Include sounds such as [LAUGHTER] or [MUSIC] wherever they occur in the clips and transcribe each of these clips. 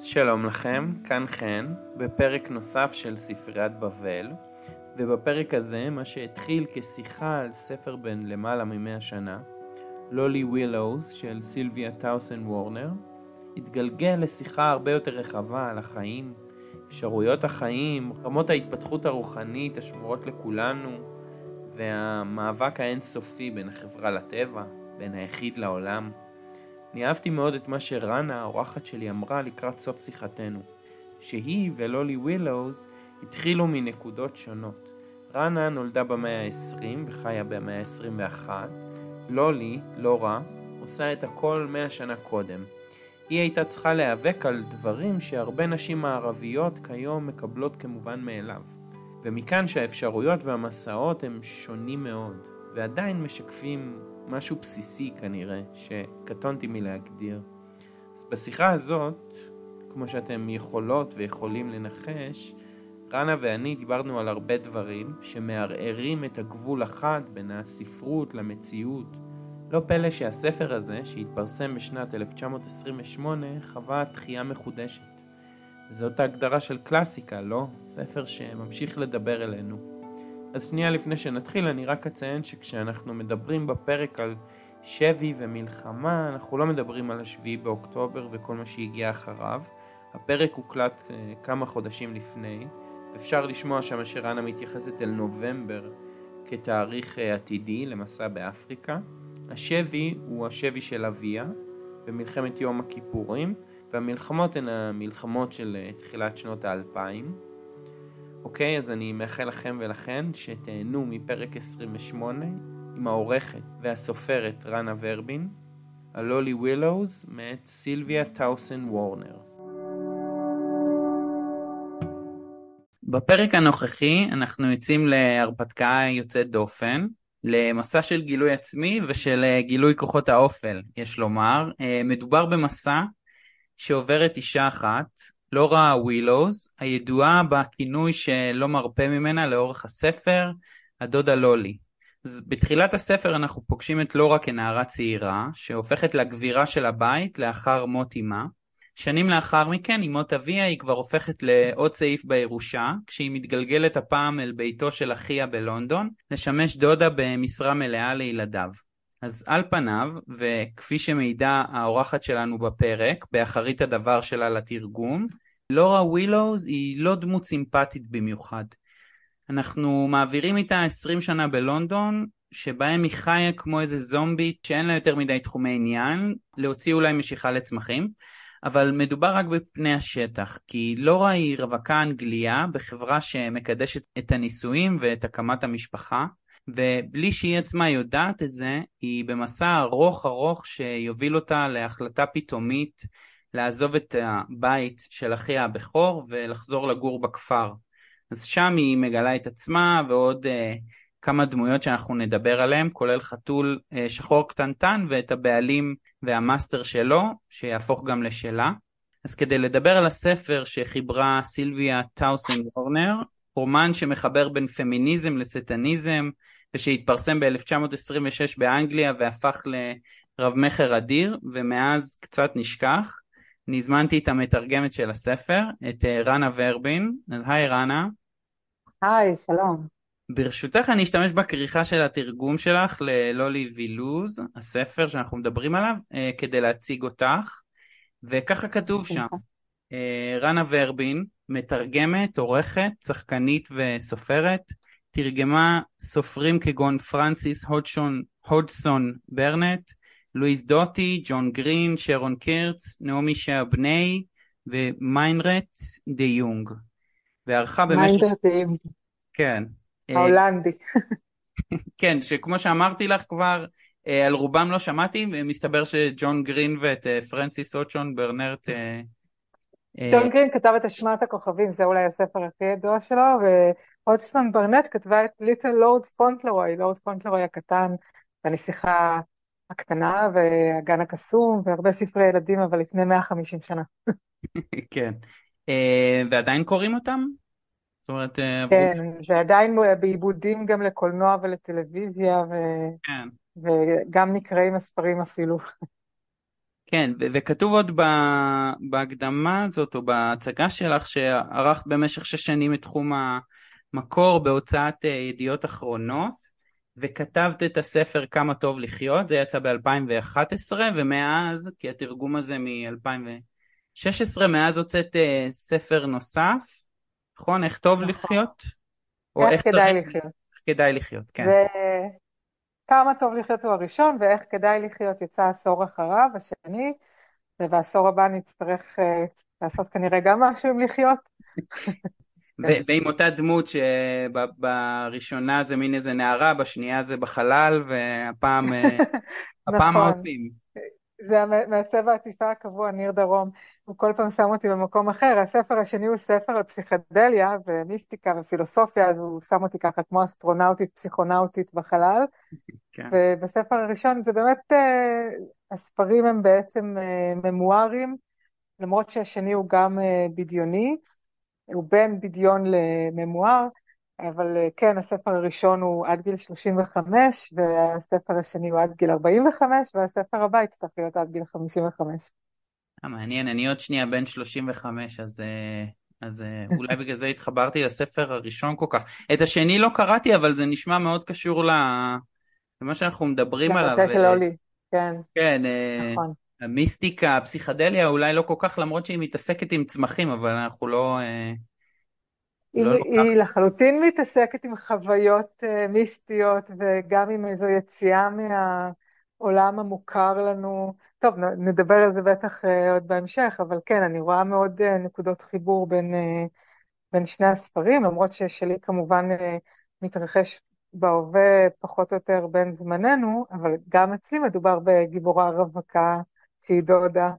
שלום לכם, כאן חן, בפרק נוסף של ספריית בבל, ובפרק הזה, מה שהתחיל כשיחה על ספר בן למעלה ממאה שנה, לולי וילוז של סילביה טאונסנד וורנר, התגלגל לשיחה הרבה יותר רחבה על החיים, אפשרויות החיים, רמות ההתפתחות הרוחנית השמורות לכולנו, והמאבק האינסופי בין החברה לטבע, בין היחיד לעולם. אני אהבתי מאוד את מה שרנה, האורחת שלי, אמרה לקראת סוף שיחתנו, שהיא ולולי ווילאוז התחילו מנקודות שונות. רנה נולדה במאה ה-20 וחיה במאה ה-21, לולי, לורה, עושה את הכל מאה שנה קודם. היא הייתה צריכה להיאבק על דברים שהרבה נשים מערביות כיום מקבלות כמובן מאליו. ומכאן שהאפשרויות והמסעות הם שונים מאוד, ועדיין משקפים משהו בסיסי כנראה, שקטונתי מלהגדיר. אז בשיחה הזאת, כמו שאתם יכולות ויכולים לנחש, רנה ואני דיברנו על הרבה דברים שמערערים את הגבול החד בין הספרות למציאות. לא פלא שהספר הזה, שהתפרסם בשנת 1928, חווה תחייה מחודשת. זאת ההגדרה של קלאסיקה, לא? ספר שממשיך לדבר אלינו. אז שנייה לפני שנתחיל, אני רק אציין שכשאנחנו מדברים בפרק על שבי ומלחמה, אנחנו לא מדברים על השביעי באוקטובר וכל מה שהגיע אחריו. הפרק הוקלט אה, כמה חודשים לפני. אפשר לשמוע שם שרנה מתייחסת אל נובמבר כתאריך אה, עתידי למסע באפריקה. השבי הוא השבי של אביה במלחמת יום הכיפורים, והמלחמות הן המלחמות של אה, תחילת שנות האלפיים. אוקיי, אז אני מאחל לכם ולכן שתהנו מפרק 28 עם העורכת והסופרת רנה ורבין, על לולי וילוז מאת סילביה טאונסנד וורנר. בפרק הנוכחי אנחנו יוצאים להרפתקה יוצאת דופן, למסע של גילוי עצמי ושל אה, גילוי כוחות האופל, יש לומר. אה, מדובר במסע שעוברת אישה אחת, לורה ווילוז, הידועה בכינוי שלא מרפה ממנה לאורך הספר, הדודה לולי. אז בתחילת הספר אנחנו פוגשים את לורה כנערה צעירה, שהופכת לגבירה של הבית לאחר מות אמה. שנים לאחר מכן, עם מות אביה, היא כבר הופכת לעוד סעיף בירושה, כשהיא מתגלגלת הפעם אל ביתו של אחיה בלונדון, לשמש דודה במשרה מלאה לילדיו. אז על פניו, וכפי שמעידה האורחת שלנו בפרק, באחרית הדבר שלה לתרגום, לורה ווילאוז היא לא דמות סימפטית במיוחד. אנחנו מעבירים איתה 20 שנה בלונדון, שבהם היא חיה כמו איזה זומבית שאין לה יותר מדי תחומי עניין, להוציא אולי משיכה לצמחים, אבל מדובר רק בפני השטח, כי לורה היא רווקה אנגליה בחברה שמקדשת את הנישואים ואת הקמת המשפחה, ובלי שהיא עצמה יודעת את זה, היא במסע ארוך ארוך שיוביל אותה להחלטה פתאומית לעזוב את הבית של אחיה הבכור ולחזור לגור בכפר. אז שם היא מגלה את עצמה ועוד uh, כמה דמויות שאנחנו נדבר עליהן, כולל חתול uh, שחור קטנטן ואת הבעלים והמאסטר שלו, שיהפוך גם לשלה. אז כדי לדבר על הספר שחיברה סילביה טאוסן וורנר, רומן שמחבר בין פמיניזם לסטניזם, ושהתפרסם ב-1926 באנגליה והפך לרב מכר אדיר, ומאז קצת נשכח. אני הזמנתי את המתרגמת של הספר, את אה, רנה ורבין. אז היי רנה. היי, שלום. ברשותך אני אשתמש בכריכה של התרגום שלך ללולי וילוז, הספר שאנחנו מדברים עליו, אה, כדי להציג אותך. וככה כתוב שם, אה, רנה ורבין, מתרגמת, עורכת, שחקנית וסופרת, תרגמה סופרים כגון פרנסיס הודסון, הודסון ברנט, לואיס דוטי, ג'ון גרין, שרון קריץ', נעמי שיהאב ניי ומיינדרט דה יונג. וערכה במשך... מיינדרט דה יונג. כן. ההולנדי. [LAUGHS] כן, שכמו שאמרתי לך כבר, אה, על רובם לא שמעתי, ומסתבר שג'ון גרין ואת אה, פרנסיס הודג'סון ברנט... אה, ג'ון גרין כתב את אשמת הכוכבים, זה אולי הספר הכי ידוע שלו, והודסון ברנט כתבה את ליטל לורד פונטלרוי, לורד פונטלרוי הקטן, והנסיכה הקטנה והגן הקסום והרבה ספרי ילדים, אבל לפני 150 שנה. [LAUGHS] כן. אה, ועדיין קוראים אותם? זאת אומרת... אה, כן, זה עדיין בעיבודים גם לקולנוע ולטלוויזיה, ו... כן. וגם נקראים הספרים אפילו. כן, ו- וכתוב עוד ב- בהקדמה הזאת, או בהצגה שלך, שערכת במשך שש שנים את תחום המקור בהוצאת אה, ידיעות אחרונות, וכתבת את הספר כמה טוב לחיות, זה יצא ב-2011, ומאז, כי התרגום הזה מ-2016, מאז הוצאת אה, ספר נוסף, נכון? איך טוב נכון. לחיות? או איך, איך כדאי צריך... לחיות. איך כדאי לחיות, כן. ו... כמה טוב לחיות הוא הראשון, ואיך כדאי לחיות יצא עשור אחריו, השני, ובעשור הבא נצטרך uh, לעשות כנראה גם משהו עם לחיות. [LAUGHS] ועם אותה דמות שבראשונה זה מין איזה נערה, בשנייה זה בחלל, והפעם, אה, [LAUGHS] הפעם מה נכון. עושים? זה מעצב העטיפה הקבוע, ניר דרום. הוא כל פעם שם אותי במקום אחר. הספר השני הוא ספר על פסיכדליה ומיסטיקה ופילוסופיה, אז הוא שם אותי ככה כמו אסטרונאוטית, פסיכונאוטית בחלל. [LAUGHS] כן. ובספר הראשון זה באמת, אה, הספרים הם בעצם אה, ממוארים, למרות שהשני הוא גם בדיוני, הוא בין בדיון לממואר. אבל אה, כן, הספר הראשון הוא עד גיל 35, והספר השני הוא עד גיל 45, והספר הבא יצטרך להיות עד גיל 55. אה, מעניין, אני עוד שנייה בן 35, אז, אה, אז אולי בגלל זה התחברתי לספר הראשון כל כך. את השני לא קראתי, אבל זה נשמע מאוד קשור למה שאנחנו מדברים עליו. לנושא של אולי, כן. כן, נכון. המיסטיקה, הפסיכדליה, אולי לא כל כך, למרות שהיא מתעסקת עם צמחים, אבל אנחנו לא... היא, לא היא לחלוטין מתעסקת עם חוויות uh, מיסטיות וגם עם איזו יציאה מהעולם המוכר לנו. טוב, נדבר על זה בטח uh, עוד בהמשך, אבל כן, אני רואה מאוד נקודות חיבור בין, בין שני הספרים, למרות ששלי כמובן מתרחש בהווה פחות או יותר בין זמננו, אבל גם אצלי מדובר בגיבורה רווקה שהיא דודה.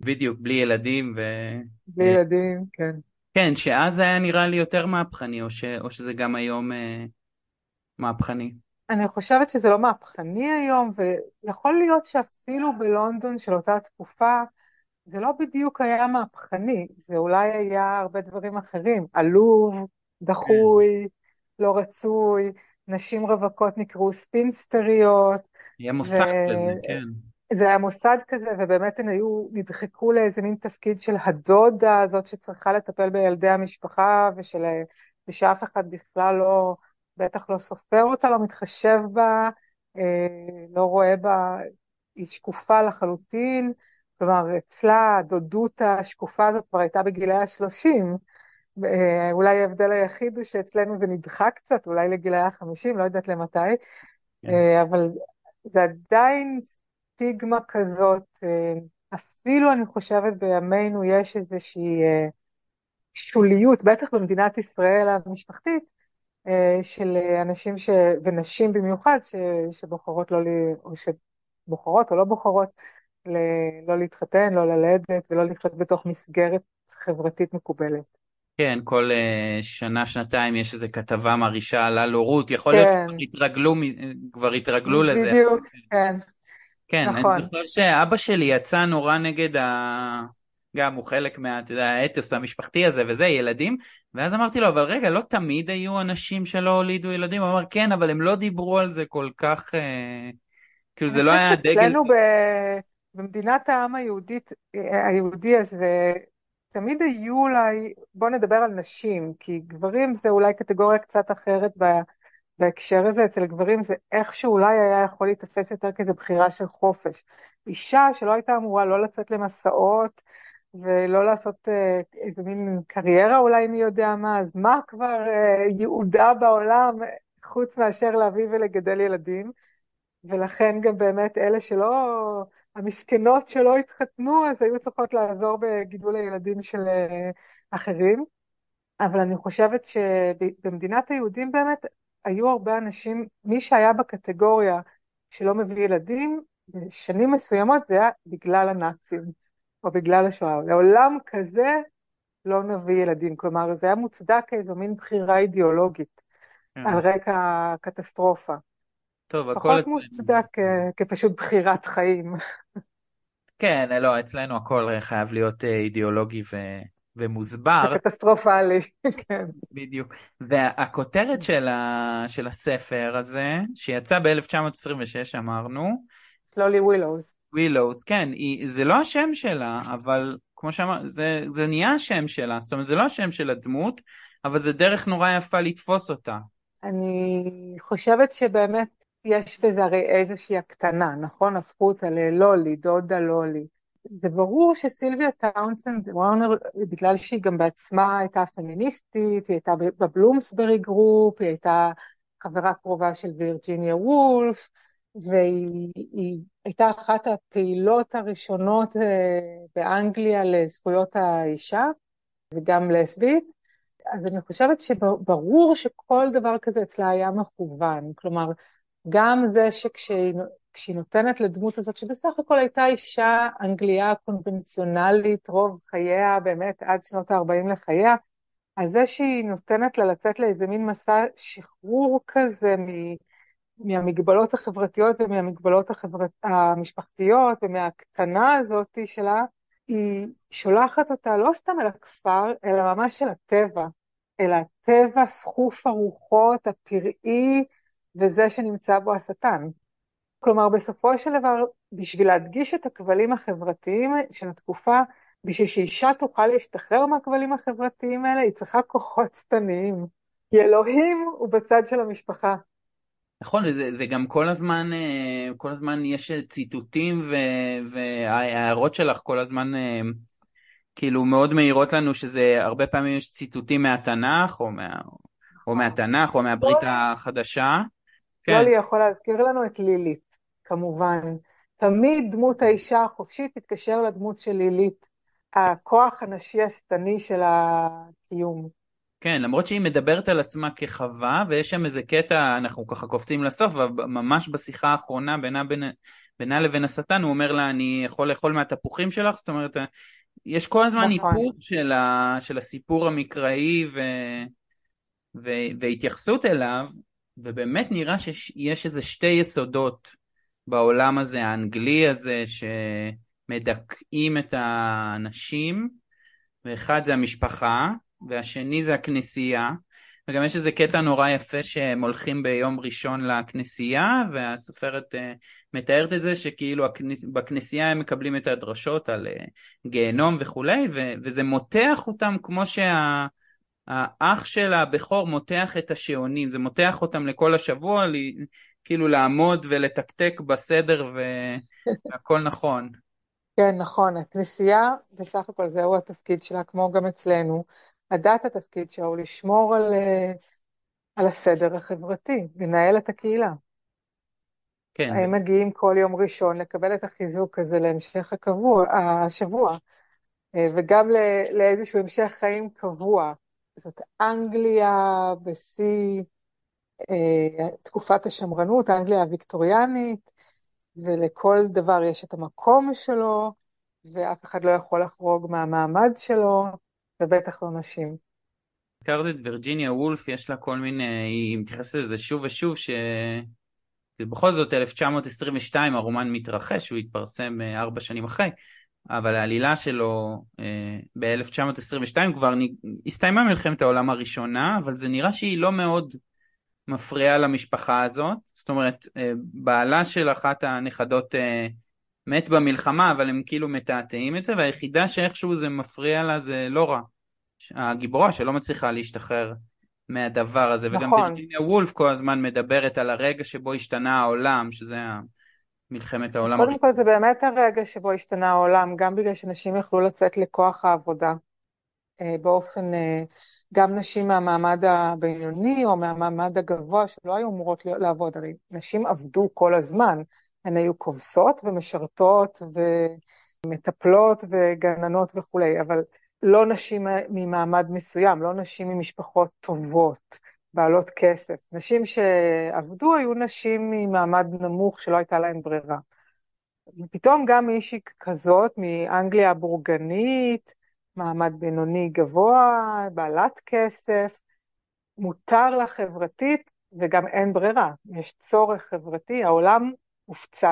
בדיוק, בלי ילדים ו... בלי ילדים, כן. כן, שאז היה נראה לי יותר מהפכני, או, ש, או שזה גם היום אה, מהפכני. אני חושבת שזה לא מהפכני היום, ויכול להיות שאפילו בלונדון של אותה תקופה, זה לא בדיוק היה מהפכני, זה אולי היה הרבה דברים אחרים, עלוב, דחוי, כן. לא רצוי, נשים רווקות נקראו ספינסטריות. היה מושג ו... כזה, כן. זה היה מוסד כזה, ובאמת הן היו, נדחקו לאיזה מין תפקיד של הדודה הזאת שצריכה לטפל בילדי המשפחה, ושל, ושאף אחד בכלל לא, בטח לא סופר אותה, לא מתחשב בה, אה, לא רואה בה, היא שקופה לחלוטין, כלומר אצלה הדודות השקופה הזאת כבר הייתה בגילי השלושים, אה, אולי ההבדל היחיד הוא שאצלנו זה נדחה קצת, אולי לגילי החמישים, לא יודעת למתי, כן. אה, אבל זה עדיין סטיגמה כזאת, אה, אפילו אני חושבת בימינו יש איזושהי אה, שוליות, בטח במדינת ישראל המשפחתית, אה, של אנשים ש... ונשים במיוחד ש... שבוחרות לא, ל... או שבוחרות או לא בוחרות ל... לא להתחתן, לא ללדת ולא לחיות בתוך מסגרת חברתית מקובלת. כן, כל uh, שנה, שנתיים יש איזו כתבה מרעישה על הלורות, יכול כן. להיות שכבר התרגלו, כבר התרגלו לזה. בדיוק, כן. כן, נכון. אני זוכר שאבא שלי יצא נורא נגד ה... גם הוא חלק מה, אתה יודע, האתוס המשפחתי הזה וזה, ילדים, ואז אמרתי לו, אבל רגע, לא תמיד היו אנשים שלא הולידו ילדים? הוא אמר, כן, אבל הם לא דיברו על זה כל כך, אה... כאילו זה לא היה הדגל... אצלנו ב... במדינת העם היהודית, היהודי הזה, תמיד היו אולי, בוא נדבר על נשים, כי גברים זה אולי קטגוריה קצת אחרת ב... בהקשר הזה אצל גברים זה איכשהו אולי היה יכול להיתפס יותר כאיזו בחירה של חופש. אישה שלא הייתה אמורה לא לצאת למסעות ולא לעשות אה, איזה מין קריירה אולי מי יודע מה, אז מה כבר אה, ייעודה בעולם חוץ מאשר להביא ולגדל ילדים? ולכן גם באמת אלה שלא, המסכנות שלא התחתנו, אז היו צריכות לעזור בגידול הילדים של אה, אחרים. אבל אני חושבת שבמדינת היהודים באמת היו הרבה אנשים, מי שהיה בקטגוריה שלא מביא ילדים, בשנים מסוימות זה היה בגלל הנאצים, או בגלל השואה. לעולם כזה לא נביא ילדים. כלומר, זה היה מוצדק כאיזו מין בחירה אידיאולוגית, כן. על רקע הקטסטרופה. טוב, הכל... פחות מוצדק כפשוט בחירת חיים. כן, לא, אצלנו הכל חייב להיות אה, אידיאולוגי ו... ומוסבר. זה קטסטרופלי, [LAUGHS] כן. בדיוק. והכותרת של, ה, של הספר הזה, שיצא ב-1926 אמרנו, Slowly Willows. ווילוז, כן, היא, זה לא השם שלה, אבל כמו שאמרת, זה, זה נהיה השם שלה, זאת אומרת זה לא השם של הדמות, אבל זה דרך נורא יפה לתפוס אותה. אני חושבת שבאמת יש בזה הרי איזושהי הקטנה, נכון? הפכו אותה ללולי, דודה לולי. זה ברור שסילביה טאונסנד וורנר, בגלל שהיא גם בעצמה הייתה פמיניסטית, היא הייתה בבלומסברי group, היא הייתה חברה קרובה של וירג'יניה וולף, והיא הייתה אחת הפעילות הראשונות אה, באנגליה לזכויות האישה, וגם לסבית. אז אני חושבת שברור שכל דבר כזה אצלה היה מכוון. כלומר, גם זה שכשהיא נותנת לדמות הזאת, שבסך הכל הייתה אישה אנגליה קונבנציונלית, רוב חייה, באמת עד שנות ה-40 לחייה, אז זה שהיא נותנת לה לצאת לאיזה מין מסע שחרור כזה מ... מהמגבלות החברתיות ומהמגבלות החברת... המשפחתיות ומהקטנה הזאת שלה, היא שולחת אותה לא סתם אל הכפר, אלא ממש אל הטבע, אל הטבע סחוף הרוחות, הפראי, וזה שנמצא בו השטן. כלומר, בסופו של דבר, בשביל להדגיש את הכבלים החברתיים של התקופה, בשביל שאישה תוכל להשתחרר מהכבלים החברתיים האלה, היא צריכה כוחות שטניים. כי אלוהים הוא בצד של המשפחה. נכון, זה, זה גם כל הזמן, אה, כל הזמן יש ציטוטים וההערות שלך כל הזמן אה, כאילו מאוד מהירות לנו שזה הרבה פעמים יש ציטוטים מהתנ"ך או, מה, או מהתנ"ך או מהברית החדשה. כן. יולי יכול להזכיר לנו את לילית, כמובן. תמיד דמות האישה החופשית תתקשר לדמות של לילית, הכוח הנשי השטני של הקיום. כן, למרות שהיא מדברת על עצמה כחווה, ויש שם איזה קטע, אנחנו ככה קופצים לסוף, וממש בשיחה האחרונה בינה, בינה, בינה לבין השטן, הוא אומר לה, אני יכול לאכול מהתפוחים שלך? זאת אומרת, יש כל הזמן נכון. היפוך של, ה, של הסיפור המקראי ו, ו, והתייחסות אליו, ובאמת נראה שיש איזה שתי יסודות בעולם הזה, האנגלי הזה, שמדכאים את האנשים, ואחד זה המשפחה, והשני זה הכנסייה, וגם יש איזה קטע נורא יפה שהם הולכים ביום ראשון לכנסייה, והסופרת uh, מתארת את זה שכאילו הכנס... בכנסייה הם מקבלים את הדרשות על uh, גיהנום וכולי, ו... וזה מותח אותם כמו שה... האח של הבכור מותח את השעונים, זה מותח אותם לכל השבוע, כאילו לעמוד ולתקתק בסדר [LAUGHS] והכל נכון. כן, נכון, הכנסייה בסך הכל זהו התפקיד שלה, כמו גם אצלנו. הדת התפקיד שלה הוא לשמור על, אה, על הסדר החברתי, לנהל את הקהילה. כן. הם מגיעים כל יום ראשון לקבל את החיזוק הזה להמשך הקבוע, השבוע, אה, וגם לאיזשהו המשך חיים קבוע. זאת אנגליה בשיא תקופת השמרנות, האנגליה הוויקטוריאנית, ולכל דבר יש את המקום שלו, ואף אחד לא יכול לחרוג מהמעמד שלו. ובטח לא נשים. הזכרת את וירג'יניה וולף, יש לה כל מיני, היא מתייחסת לזה שוב ושוב, ש... בכל זאת 1922 הרומן מתרחש, הוא התפרסם אה, ארבע שנים אחרי, אבל העלילה שלו אה, ב-1922 כבר הסתיימה מלחמת העולם הראשונה, אבל זה נראה שהיא לא מאוד מפריעה למשפחה הזאת, זאת אומרת, אה, בעלה של אחת הנכדות מת במלחמה, אבל הם כאילו מתעתעים את זה, והיחידה שאיכשהו זה מפריע לה זה לא רע. הגיבורה שלא מצליחה להשתחרר מהדבר הזה, נכון. וגם וירג'יניה וולף כל הזמן מדברת על הרגע שבו השתנה העולם, שזה מלחמת העולם. אז קודם כל זה באמת הרגע שבו השתנה העולם, גם בגלל שנשים יכלו לצאת לכוח העבודה. אה, באופן, אה, גם נשים מהמעמד הבינוני או מהמעמד הגבוה שלא היו אמורות לעבוד, הרי נשים עבדו כל הזמן, הן היו כובסות ומשרתות ומטפלות וגננות וכולי, אבל לא נשים ממעמד מסוים, לא נשים ממשפחות טובות, בעלות כסף. נשים שעבדו היו נשים ממעמד נמוך שלא הייתה להן ברירה. ופתאום גם מישהי כזאת מאנגליה הבורגנית, מעמד בינוני גבוה, בעלת כסף, מותר לה חברתית וגם אין ברירה, יש צורך חברתי, העולם הופצץ,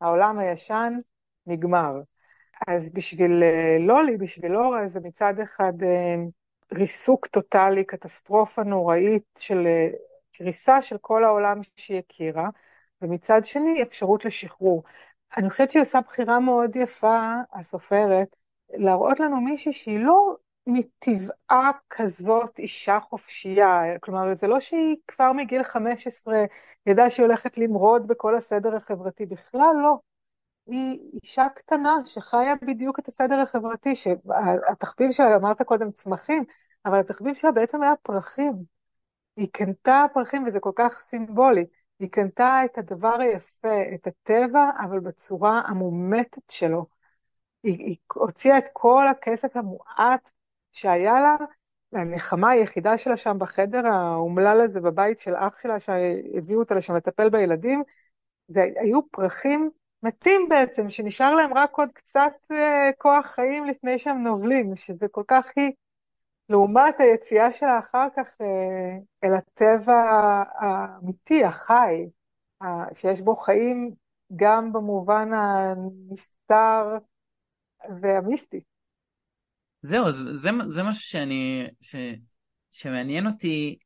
העולם הישן נגמר. אז בשביל אה, לולי, בשביל אורה, זה מצד אחד אה, ריסוק טוטאלי, קטסטרופה נוראית של אה, קריסה של כל העולם שהיא הכירה, ומצד שני אפשרות לשחרור. אני חושבת שהיא עושה בחירה מאוד יפה, הסופרת, להראות לנו מישהי שהיא לא מטבעה כזאת אישה חופשייה. כלומר, זה לא שהיא כבר מגיל 15 ידעה שהיא הולכת למרוד בכל הסדר החברתי, בכלל לא. היא אישה קטנה שחיה בדיוק את הסדר החברתי, שהתחביב שלה, אמרת קודם צמחים, אבל התחביב שלה בעצם היה פרחים. היא קנתה פרחים וזה כל כך סימבולי. היא קנתה את הדבר היפה, את הטבע, אבל בצורה המומתת שלו. היא, היא הוציאה את כל הכסף המועט שהיה לה, הנחמה היחידה שלה שם בחדר האומלל הזה בבית של אח שלה, שהביאו אותה לשם לטפל בילדים, זה היו פרחים מתים בעצם, שנשאר להם רק עוד קצת uh, כוח חיים לפני שהם נובלים, שזה כל כך היא, לעומת היציאה שלה אחר כך uh, אל הטבע האמיתי, החי, שיש בו חיים גם במובן הנסתר והמיסטי. זהו, זה, זה, זה משהו שאני, ש, שמעניין אותי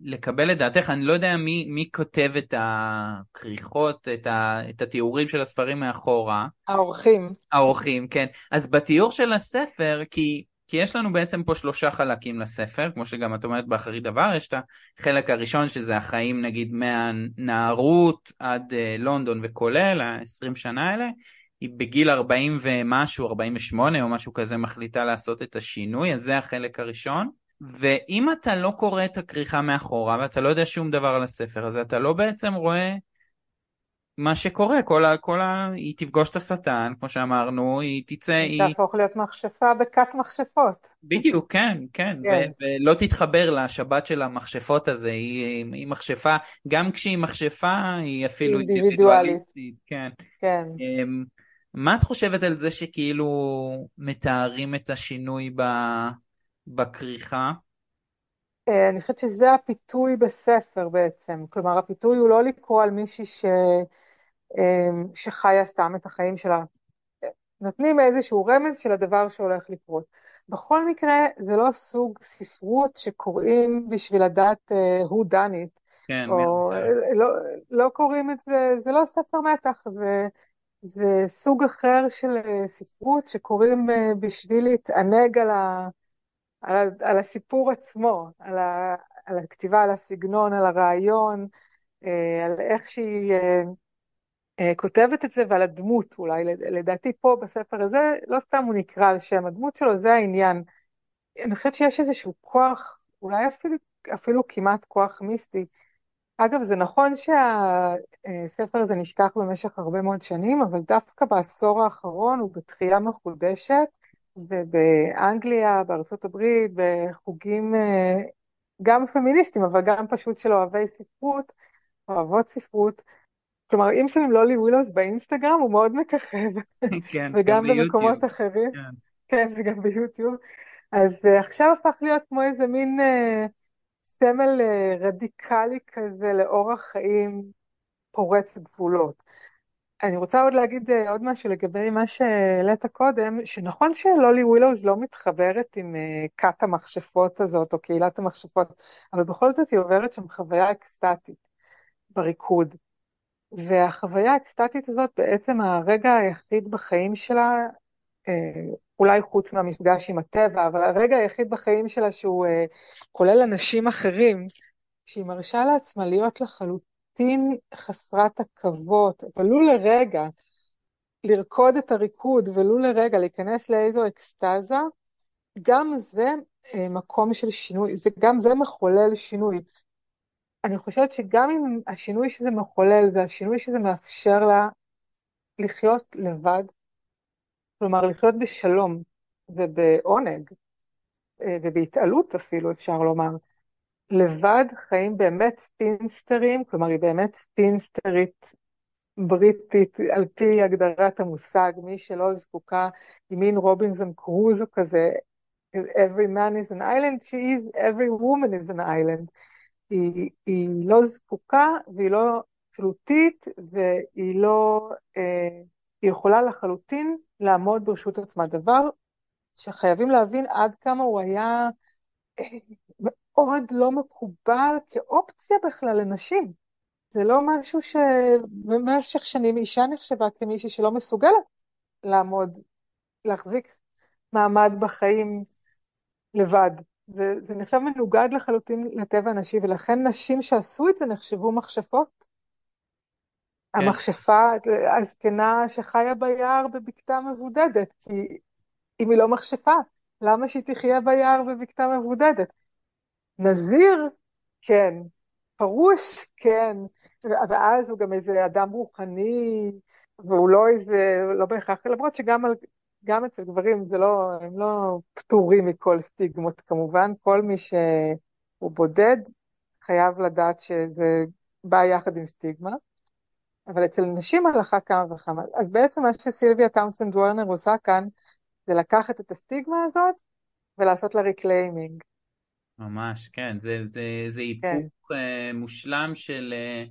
לקבל את דעתך, אני לא יודע מי, מי כותב את הכריכות, את, ה, את התיאורים של הספרים מאחורה. האורחים. האורחים, כן. אז בתיאור של הספר, כי, כי יש לנו בעצם פה שלושה חלקים לספר, כמו שגם את אומרת באחרית דבר, יש את החלק הראשון שזה החיים נגיד מהנערות עד uh, לונדון וכולל, ה-20 שנה האלה. היא בגיל 40 ומשהו, 48 או משהו כזה, מחליטה לעשות את השינוי, אז זה החלק הראשון. ואם אתה לא קורא את הכריכה מאחורה ואתה לא יודע שום דבר על הספר הזה, אתה לא בעצם רואה מה שקורה, כל ה... כל ה... היא תפגוש את השטן, כמו שאמרנו, היא תצא... היא תהפוך להיות מכשפה בכת מכשפות. בדיוק, כן, כן, כן. ו- ולא תתחבר לשבת של המכשפות הזה, היא, היא מכשפה, גם כשהיא מכשפה, היא אפילו אינדיבידואלית. כן. כן. אמ, מה את חושבת על זה שכאילו מתארים את השינוי ב... בכריכה? אה, אני חושבת שזה הפיתוי בספר בעצם. כלומר, הפיתוי הוא לא לקרוא על מישהי ש... אה, שחיה סתם את החיים שלה. נותנים איזשהו רמז של הדבר שהולך לקרות. בכל מקרה, זה לא סוג ספרות שקוראים בשביל לדעת uh, who done it. כן, או, לא, לא קוראים את זה, זה לא ספר מתח, זה, זה סוג אחר של ספרות שקוראים uh, בשביל להתענג על, ה, על, על הסיפור עצמו, על, ה, על הכתיבה, על הסגנון, על הרעיון, אה, על איך שהיא אה, אה, כותבת את זה ועל הדמות אולי. לדעתי פה בספר הזה, לא סתם הוא נקרא על שם הדמות שלו, זה העניין. אני חושבת שיש איזשהו כוח, אולי אפילו, אפילו כמעט כוח מיסטי. אגב, זה נכון שהספר הזה נשכח במשך הרבה מאוד שנים, אבל דווקא בעשור האחרון הוא בתחייה מחודשת. ובאנגליה, בארצות הברית, בחוגים אה, גם פמיניסטיים, אבל גם פשוט של אוהבי ספרות, אוהבות ספרות. כלומר, אם שמים לולי ווילוס באינסטגרם, הוא מאוד מככב. כן, [LAUGHS] וגם במקומות אחרים. כן. כן, וגם ביוטיוב. אז אה, עכשיו הפך להיות כמו איזה מין אה, סמל אה, רדיקלי כזה לאורח חיים פורץ גבולות. אני רוצה עוד להגיד אה, עוד משהו לגבי מה שהעלית קודם, שנכון שלולי ווילוז לא מתחברת עם אה, כת המכשפות הזאת או קהילת המכשפות, אבל בכל זאת היא עוברת שם חוויה אקסטטית בריקוד. והחוויה האקסטטית הזאת בעצם הרגע היחיד בחיים שלה, אה, אולי חוץ מהמפגש עם הטבע, אבל הרגע היחיד בחיים שלה שהוא כולל אנשים אחרים, שהיא מרשה לעצמה להיות לחלוטין חסרת עכבות, ולו לרגע, לרקוד את הריקוד, ולו לרגע, להיכנס לאיזו אקסטזה, גם זה אה, מקום של שינוי, זה, גם זה מחולל שינוי. אני חושבת שגם אם השינוי שזה מחולל זה השינוי שזה מאפשר לה לחיות לבד, כלומר לחיות בשלום ובעונג אה, ובהתעלות אפילו אפשר לומר. לבד חיים באמת ספינסטרים, כלומר היא באמת ספינסטרית בריטית על פי הגדרת המושג, מי שלא זקוקה, היא מין רובינזון קרוזו כזה, every man is an island, she is, every woman is an island. היא, היא לא זקוקה והיא לא תלותית והיא לא, אה, היא יכולה לחלוטין לעמוד ברשות עצמה, דבר שחייבים להבין עד כמה הוא היה אה, מאוד לא מקובל כאופציה בכלל לנשים. זה לא משהו שבמשך שנים אישה נחשבה כמישהי שלא מסוגלת לעמוד, להחזיק מעמד בחיים לבד. זה, זה נחשב מנוגד לחלוטין לטבע הנשי, ולכן נשים שעשו את זה נחשבו מכשפות. כן. המכשפה, הזקנה שחיה ביער בבקתה מבודדת, כי אם היא לא מכשפה, למה שהיא תחיה ביער בבקתה מבודדת? נזיר, כן. פרוש, כן. ואז הוא גם איזה אדם רוחני, והוא לא איזה, לא בהכרח, למרות שגם על, גם אצל גברים זה לא, הם לא פטורים מכל סטיגמות כמובן, כל מי שהוא בודד חייב לדעת שזה בא יחד עם סטיגמה, אבל אצל נשים על אחת כמה וכמה. אז בעצם מה שסילביה טאונסנד וורנר עושה כאן, זה לקחת את הסטיגמה הזאת ולעשות לה reclaiming. ממש, כן, זה, זה, זה היפוך כן. uh, מושלם של... Uh,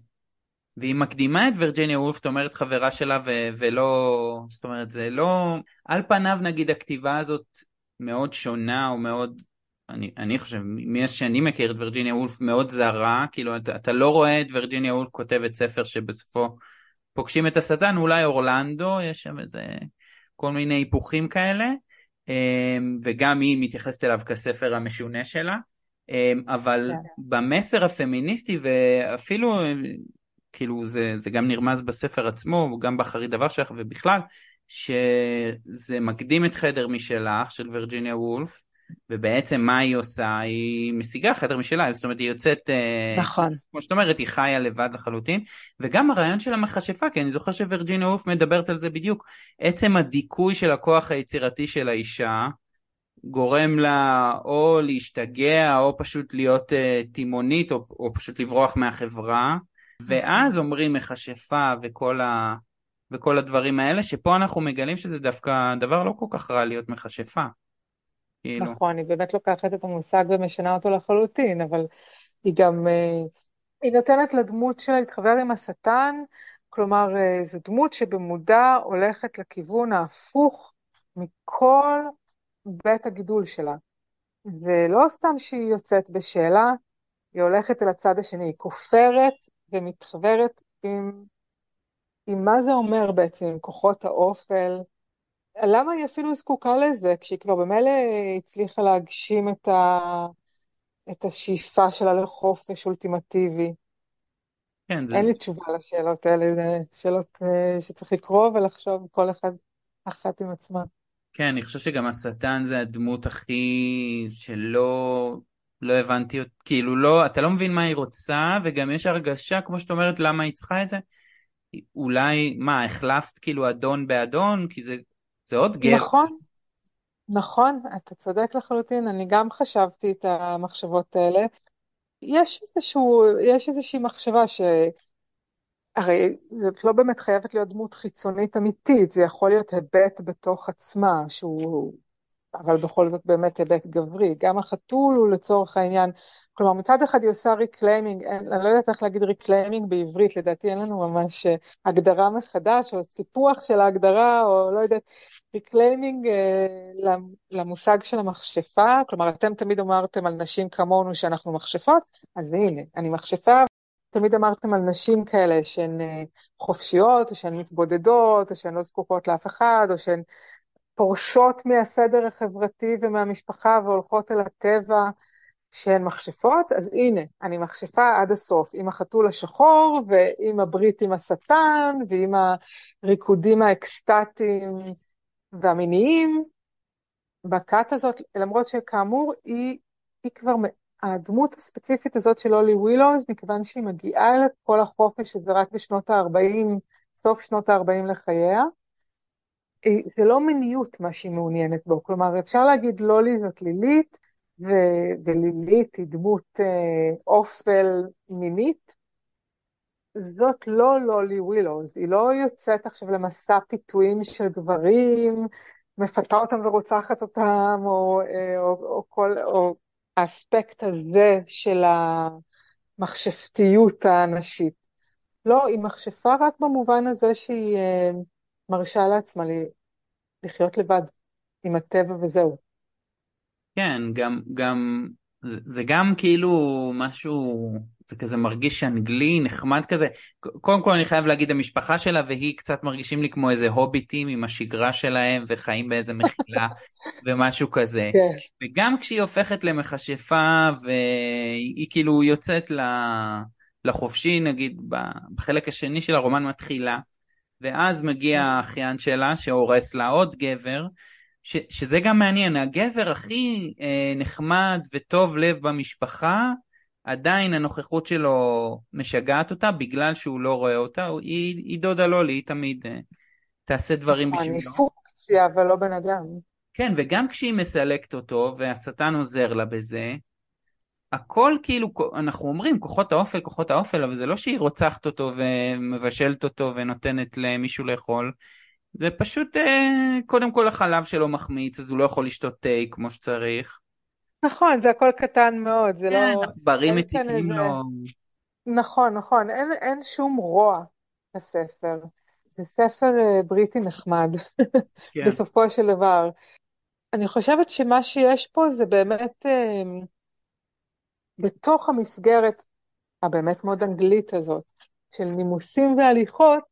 והיא מקדימה את וירג'יניה וולף, זאת אומרת חברה שלה, ו- ולא... זאת אומרת, זה לא... על פניו, נגיד, הכתיבה הזאת מאוד שונה, או מאוד... אני, אני חושב, מאז שאני מכיר את וירג'יניה וולף, מאוד זרה, כאילו, אתה, אתה לא רואה את וירג'יניה וולף כותבת ספר שבסופו פוגשים את השטן, אולי אורלנדו, יש שם איזה... כל מיני היפוכים כאלה, אה, וגם היא מתייחסת אליו כספר המשונה שלה. אמ, אבל yeah. במסר הפמיניסטי ואפילו כאילו זה, זה גם נרמז בספר עצמו, גם באחרי דבר שלך ובכלל, שזה מקדים את חדר משלך של וירג'יניה וולף, ובעצם מה היא עושה? היא משיגה חדר משלה, זאת אומרת היא יוצאת, אה, נכון. כמו שאת אומרת, היא חיה לבד לחלוטין, וגם הרעיון של המכשפה, כי אני זוכר שווירג'יניה וולף מדברת על זה בדיוק, עצם הדיכוי של הכוח היצירתי של האישה, גורם לה או להשתגע או פשוט להיות uh, תימונית או, או פשוט לברוח מהחברה ואז אומרים מכשפה וכל, ה, וכל הדברים האלה שפה אנחנו מגלים שזה דווקא דבר לא כל כך רע להיות מכשפה. כאילו. נכון, היא באמת לוקחת את המושג ומשנה אותו לחלוטין, אבל היא גם, uh, היא נותנת לדמות שלה להתחבר עם השטן, כלומר uh, זו דמות שבמודע הולכת לכיוון ההפוך מכל בית הגידול שלה. זה לא סתם שהיא יוצאת בשאלה, היא הולכת אל הצד השני, היא כופרת ומתחברת עם, עם מה זה אומר בעצם, עם כוחות האופל. למה היא אפילו זקוקה לזה, כשהיא כבר במילא הצליחה להגשים את, ה, את השאיפה שלה לחופש אולטימטיבי? כן, זה... אין לי תשובה לשאלות האלה, זה שאלות אה, שצריך לקרוא ולחשוב כל אחד אחת עם עצמה. כן, אני חושב שגם השטן זה הדמות הכי שלא לא הבנתי, כאילו לא, אתה לא מבין מה היא רוצה, וגם יש הרגשה, כמו שאת אומרת, למה היא צריכה את זה? אולי, מה, החלפת כאילו אדון באדון? כי זה, זה עוד גר. נכון, נכון, אתה צודק לחלוטין, אני גם חשבתי את המחשבות האלה. יש איזשהו, יש איזושהי מחשבה ש... הרי זאת לא באמת חייבת להיות דמות חיצונית אמיתית, זה יכול להיות היבט בתוך עצמה, שהוא, אבל בכל זאת באמת היבט גברי. גם החתול הוא לצורך העניין, כלומר מצד אחד היא עושה reclaiming, אני לא יודעת איך להגיד reclaiming בעברית, לדעתי אין לנו ממש אה, הגדרה מחדש, או סיפוח של ההגדרה, או לא יודעת, reclaiming אה, למושג של המכשפה, כלומר אתם תמיד אמרתם על נשים כמונו שאנחנו מכשפות, אז הנה, אני מכשפה תמיד אמרתם על נשים כאלה שהן אה, חופשיות, או שהן מתבודדות, או שהן לא זקוקות לאף אחד, או שהן פורשות מהסדר החברתי ומהמשפחה והולכות אל הטבע שהן מכשפות, אז הנה, אני מכשפה עד הסוף, עם החתול השחור ועם הברית עם השטן ועם הריקודים האקסטטיים והמיניים. בכת הזאת, למרות שכאמור היא, היא כבר הדמות הספציפית הזאת של אולי ווילוז, מכיוון שהיא מגיעה לכל החופש שזה רק בשנות ה-40, סוף שנות ה-40 לחייה, זה לא מיניות מה שהיא מעוניינת בו, כלומר אפשר להגיד לולי זאת לילית, ו- ולילית היא דמות אה, אופל מינית, זאת לא לולי ווילוז, היא לא יוצאת עכשיו למסע פיתויים של גברים, מפתה אותם ורוצחת אותם, או, אה, או, או, כל, או האספקט הזה של המכשפתיות הנשית. לא, היא מכשפה רק במובן הזה שהיא אה, מרשה לעצמה לחיות לבד עם הטבע וזהו. כן, גם, גם, זה, זה גם כאילו משהו, זה כזה מרגיש אנגלי, נחמד כזה. קודם כל אני חייב להגיד, המשפחה שלה והיא קצת מרגישים לי כמו איזה הוביטים עם השגרה שלהם וחיים באיזה מחילה [LAUGHS] ומשהו כזה. כן. וגם כשהיא הופכת למכשפה והיא כאילו יוצאת לחופשי, נגיד בחלק השני של הרומן מתחילה, ואז מגיע האחיין שלה שהורס לה עוד גבר, ש, שזה גם מעניין, הגבר הכי אה, נחמד וטוב לב במשפחה, עדיין הנוכחות שלו משגעת אותה בגלל שהוא לא רואה אותה, היא, היא דודה לולי, היא תמיד אה, תעשה דברים נכון, בשבילו. אני פונקציה ולא בן אדם. כן, וגם כשהיא מסלקת אותו והשטן עוזר לה בזה, הכל כאילו, אנחנו אומרים כוחות האופל, כוחות האופל, אבל זה לא שהיא רוצחת אותו ומבשלת אותו ונותנת למישהו לאכול, זה פשוט, אה, קודם כל החלב שלו מחמיץ, אז הוא לא יכול לשתות תה כמו שצריך. נכון, זה הכל קטן מאוד, זה כן, לא... עכברים מציקים. לו. נכון, נכון, אין, אין שום רוע בספר. זה ספר uh, בריטי נחמד, כן. בסופו של דבר. אני חושבת שמה שיש פה זה באמת uh, בתוך המסגרת הבאמת מאוד אנגלית הזאת, של נימוסים והליכות,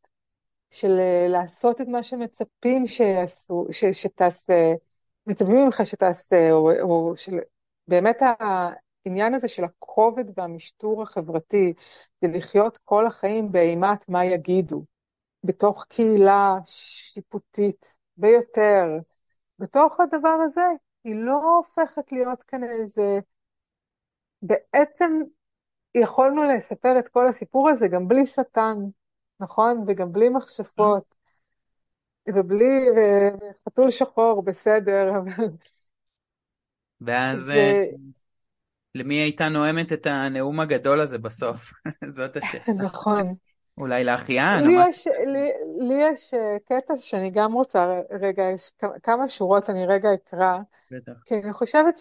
של uh, לעשות את מה שמצפים שיעשו, ש, שתעשה, מצפים ממך שתעשה, או, או של באמת העניין הזה של הכובד והמשטור החברתי, זה לחיות כל החיים באימת מה יגידו, בתוך קהילה שיפוטית ביותר, בתוך הדבר הזה, היא לא הופכת להיות כאן איזה... בעצם יכולנו לספר את כל הסיפור הזה גם בלי שטן, נכון? וגם בלי מכשפות, ובלי... וחתול שחור, בסדר, [LAUGHS] אבל... ואז ו... אה, למי הייתה נואמת את הנאום הגדול הזה בסוף? [LAUGHS] זאת השאלה. נכון. אולי לאחיין? לי, יש, לי, לי יש אה, קטע שאני גם רוצה, רגע, יש כמה שורות אני רגע אקרא. בטח. כי אני חושבת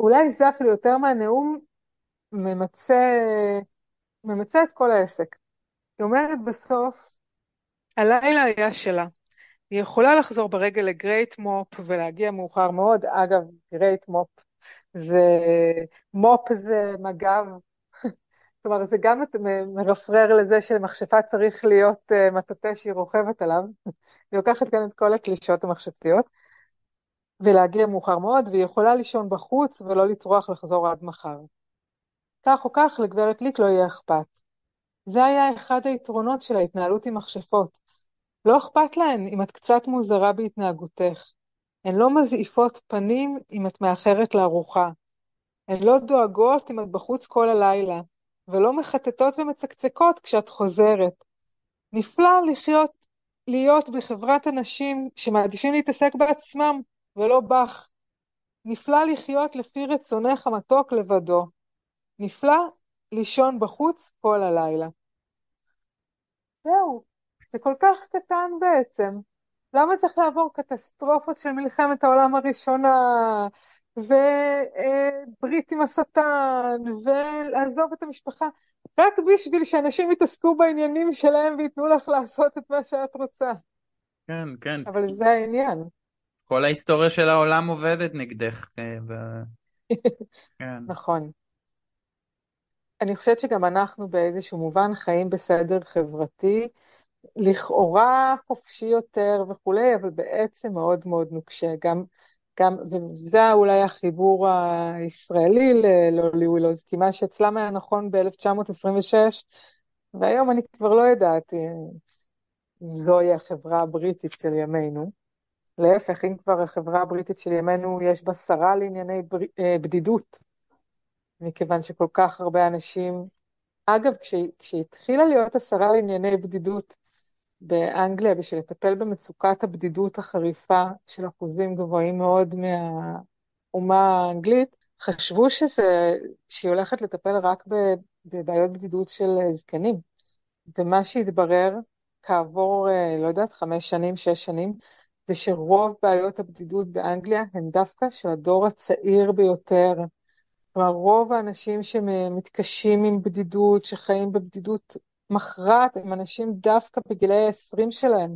שאולי זה אפילו יותר מהנאום ממצה, ממצה את כל העסק. היא אומרת בסוף, הלילה היה שלה. היא יכולה לחזור ברגל לגרייט מופ ולהגיע מאוחר מאוד. אגב, גרייט מופ זה מופ זה מג"ב. [LAUGHS] אומרת, זה גם מרפרר לזה שלמכשפה צריך להיות uh, מטאטא שהיא רוכבת עליו. [LAUGHS] היא לוקחת כאן את כל הקלישות המכשפתיות. ולהגיע מאוחר מאוד, והיא יכולה לישון בחוץ ולא לטרוח לחזור עד מחר. כך או כך, לגברת ליק לא יהיה אכפת. זה היה אחד היתרונות של ההתנהלות עם מכשפות. לא אכפת להן אם את קצת מוזרה בהתנהגותך. הן לא מזעיפות פנים אם את מאחרת לארוחה. הן לא דואגות אם את בחוץ כל הלילה, ולא מחטטות ומצקצקות כשאת חוזרת. נפלא לחיות, להיות בחברת אנשים שמעדיפים להתעסק בעצמם, ולא בך. נפלא לחיות לפי רצונך המתוק לבדו. נפלא לישון בחוץ כל הלילה. זהו. זה כל כך קטן בעצם. למה צריך לעבור קטסטרופות של מלחמת העולם הראשונה, וברית עם השטן, ולעזוב את המשפחה, רק בשביל שאנשים יתעסקו בעניינים שלהם וייתנו לך לעשות את מה שאת רוצה. כן, כן. אבל זה העניין. כל ההיסטוריה של העולם עובדת נגדך. אה, ו... [LAUGHS] כן. נכון. אני חושבת שגם אנחנו באיזשהו מובן חיים בסדר חברתי, לכאורה חופשי יותר וכולי, אבל בעצם מאוד מאוד נוקשה. גם, גם, וזה אולי החיבור הישראלי ללולי ווילוז, כי מה שאצלם היה נכון ב-1926, והיום אני כבר לא יודעת אם זוהי החברה הבריטית של ימינו. להפך, אם כבר החברה הבריטית של ימינו יש בה שרה לענייני בר... אה, בדידות, מכיוון שכל כך הרבה אנשים... אגב, כשהתחילה להיות השרה לענייני בדידות, באנגליה בשביל לטפל במצוקת הבדידות החריפה של אחוזים גבוהים מאוד מהאומה האנגלית, חשבו שזה, שהיא הולכת לטפל רק בבעיות בדידות של זקנים. ומה שהתברר כעבור, אה, לא יודעת, חמש שנים, שש שנים, זה שרוב בעיות הבדידות באנגליה הן דווקא של הדור הצעיר ביותר. כלומר, רוב האנשים שמתקשים עם בדידות, שחיים בבדידות מכרעת הם אנשים דווקא בגילאי ה-20 שלהם.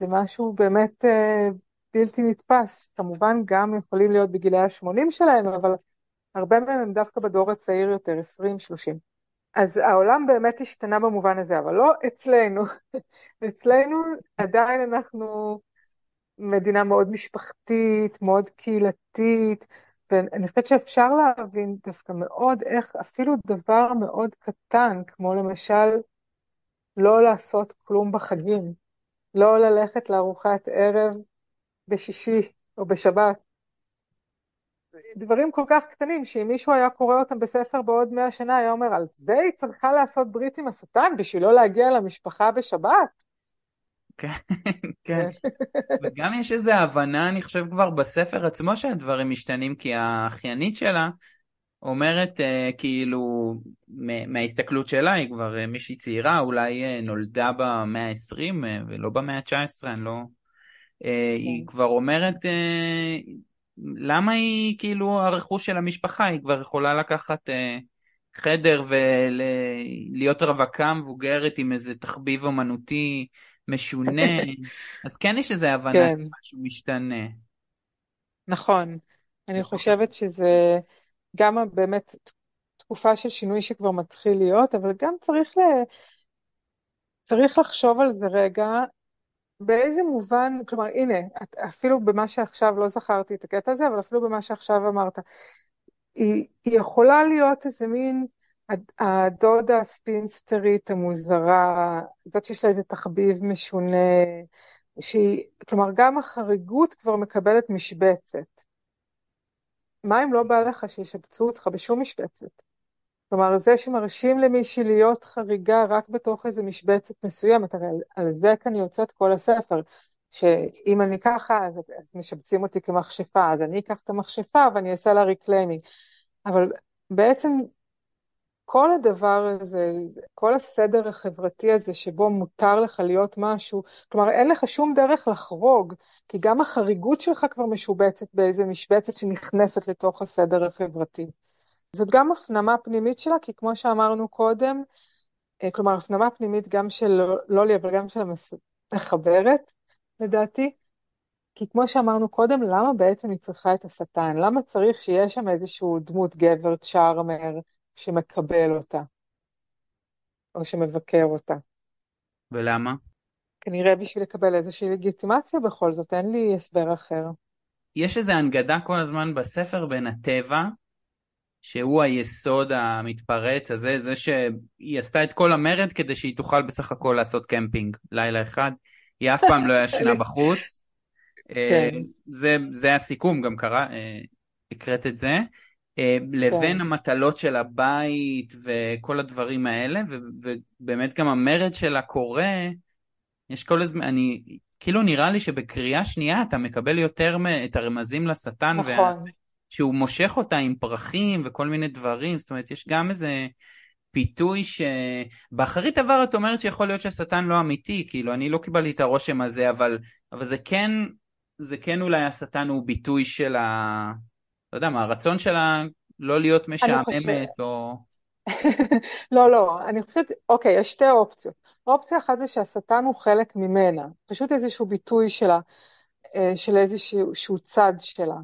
זה משהו באמת אה, בלתי נתפס. כמובן גם יכולים להיות בגילאי ה-80 שלהם, אבל הרבה מהם הם דווקא בדור הצעיר יותר, 20-30. אז העולם באמת השתנה במובן הזה, אבל לא אצלנו. [LAUGHS] אצלנו עדיין אנחנו מדינה מאוד משפחתית, מאוד קהילתית, ואני חושבת שאפשר להבין דווקא מאוד איך אפילו דבר מאוד קטן, כמו למשל לא לעשות כלום בחגים, לא ללכת לארוחת ערב בשישי או בשבת. דברים כל כך קטנים, שאם מישהו היה קורא אותם בספר בעוד מאה שנה, היה אומר, על זה היא צריכה לעשות ברית עם השטן בשביל לא להגיע למשפחה בשבת? [LAUGHS] כן, כן. וגם יש איזו הבנה, אני חושב, כבר בספר עצמו שהדברים משתנים, כי האחיינית שלה אומרת, uh, כאילו, מההסתכלות שלה, היא כבר uh, מישהי צעירה, אולי uh, נולדה במאה ה-20 uh, ולא במאה ה-19, אני לא... Uh, היא כן. כבר אומרת, uh, למה היא, כאילו, הרכוש של המשפחה, היא כבר יכולה לקחת... Uh, חדר ולהיות רווקה מבוגרת עם איזה תחביב אומנותי משונה, [LAUGHS] אז כן יש איזו הבנה כן. שמשהו משתנה. נכון, אני חושבת שזה גם באמת תקופה של שינוי שכבר מתחיל להיות, אבל גם צריך, ל... צריך לחשוב על זה רגע, באיזה מובן, כלומר הנה, אפילו במה שעכשיו, לא זכרתי את הקטע הזה, אבל אפילו במה שעכשיו אמרת, היא, היא יכולה להיות איזה מין הדודה הספינסטרית המוזרה, זאת שיש לה איזה תחביב משונה, שהיא, כלומר גם החריגות כבר מקבלת משבצת. מה אם לא בא לך שישבצו אותך בשום משבצת? כלומר, זה שמרשים למישהי להיות חריגה רק בתוך איזה משבצת מסוימת, הרי על, על זה כאן יוצאת כל הספר, שאם אני ככה, אז, אז משבצים אותי כמכשפה, אז אני אקח את המכשפה ואני אעשה לה reclaiming. אבל בעצם כל הדבר הזה, כל הסדר החברתי הזה שבו מותר לך להיות משהו, כלומר אין לך שום דרך לחרוג, כי גם החריגות שלך כבר משובצת באיזה משבצת שנכנסת לתוך הסדר החברתי. זאת גם הפנמה פנימית שלה, כי כמו שאמרנו קודם, אה, כלומר הפנמה פנימית גם של לולי, אבל גם של המחברת, לדעתי, כי כמו שאמרנו קודם, למה בעצם היא צריכה את השטן? למה צריך שיהיה שם איזשהו דמות גבר צ'ארמר, שמקבל אותה, או שמבקר אותה. ולמה? כנראה בשביל לקבל איזושהי לגיטימציה בכל זאת, אין לי הסבר אחר. יש איזו הנגדה כל הזמן בספר בין הטבע, שהוא היסוד המתפרץ הזה, זה שהיא עשתה את כל המרד כדי שהיא תוכל בסך הכל לעשות קמפינג לילה אחד. היא אף פעם לא ישנה [LAUGHS] בחוץ. כן. אה, זה, זה הסיכום, גם קרה, אה, הקראת את זה. אה, לבין כן. המטלות של הבית וכל הדברים האלה, ובאמת גם המרד שלה קורה, יש כל הזמן, אני, כאילו נראה לי שבקריאה שנייה אתה מקבל יותר את הרמזים לשטן, נכון. וה, שהוא מושך אותה עם פרחים וכל מיני דברים, זאת אומרת, יש גם איזה פיתוי שבאחרית דבר את אומרת שיכול להיות שהשטן לא אמיתי, כאילו, אני לא קיבלתי את הרושם הזה, אבל, אבל זה כן, זה כן אולי השטן הוא ביטוי של ה... לא יודע מה, הרצון שלה לא להיות משעממת חושב... או... [LAUGHS] לא, לא, אני חושבת, אוקיי, יש שתי אופציות. אופציה אחת זה שהשטן הוא חלק ממנה, פשוט איזשהו ביטוי שלה, אה, של איזשהו צד שלה.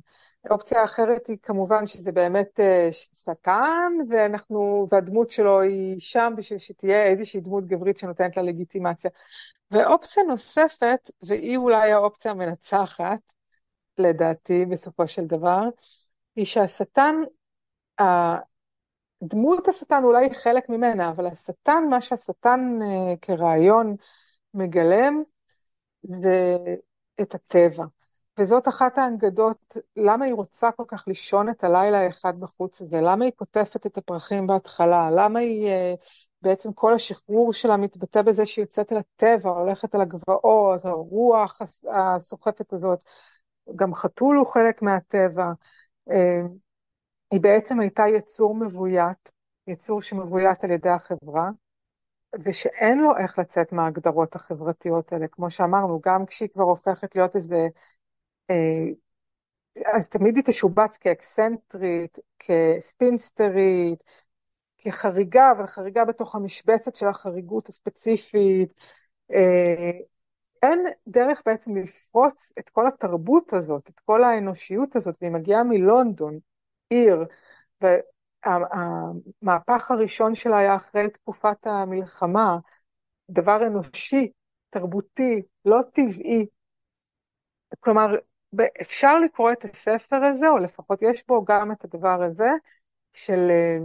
אופציה אחרת היא כמובן שזה באמת אה, שטן, ואנחנו, והדמות שלו היא שם בשביל שתהיה איזושהי דמות גברית שנותנת לה לגיטימציה. ואופציה נוספת, והיא אולי האופציה המנצחת, לדעתי, בסופו של דבר, היא שהשטן, דמות השטן אולי חלק ממנה, אבל השטן, מה שהשטן uh, כרעיון מגלם, זה את הטבע. וזאת אחת ההנגדות, למה היא רוצה כל כך לישון את הלילה האחד בחוץ הזה, למה היא קוטפת את הפרחים בהתחלה, למה היא, uh, בעצם כל השחרור שלה מתבטא בזה שהיא יוצאת אל הטבע, הולכת אל הגבעות, הרוח הסוחפת הזאת, גם חתול הוא חלק מהטבע. אה, היא בעצם הייתה יצור מבוית, יצור שמבוית על ידי החברה, ושאין לו איך לצאת מההגדרות החברתיות האלה. כמו שאמרנו, גם כשהיא כבר הופכת להיות איזה... אה, אז תמיד היא תשובץ כאקסנטרית, כספינסטרית, כחריגה, אבל חריגה בתוך המשבצת של החריגות הספציפית. אין דרך בעצם לפרוץ את כל התרבות הזאת, את כל האנושיות הזאת, והיא מגיעה מלונדון, עיר והמהפך הראשון שלה היה אחרי תקופת המלחמה, דבר אנושי, תרבותי, לא טבעי. כלומר, אפשר לקרוא את הספר הזה, או לפחות יש בו גם את הדבר הזה, של אה,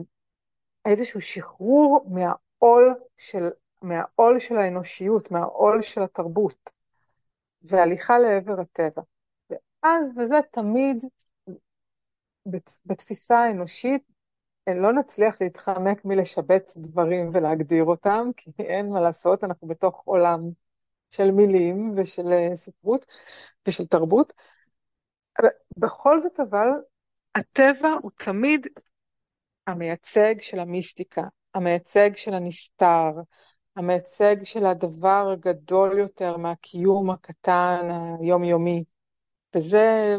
איזשהו שחרור מהעול של, מהעול של האנושיות, מהעול של התרבות, והליכה לעבר הטבע. ואז, וזה תמיד, בתפיסה האנושית, לא נצליח להתחמק מלשבץ דברים ולהגדיר אותם, כי אין מה לעשות, אנחנו בתוך עולם של מילים ושל אה, ספרות ושל תרבות. בכל זאת אבל, הטבע הוא תמיד המייצג של המיסטיקה, המייצג של הנסתר, המייצג של הדבר הגדול יותר מהקיום הקטן היומיומי. וזה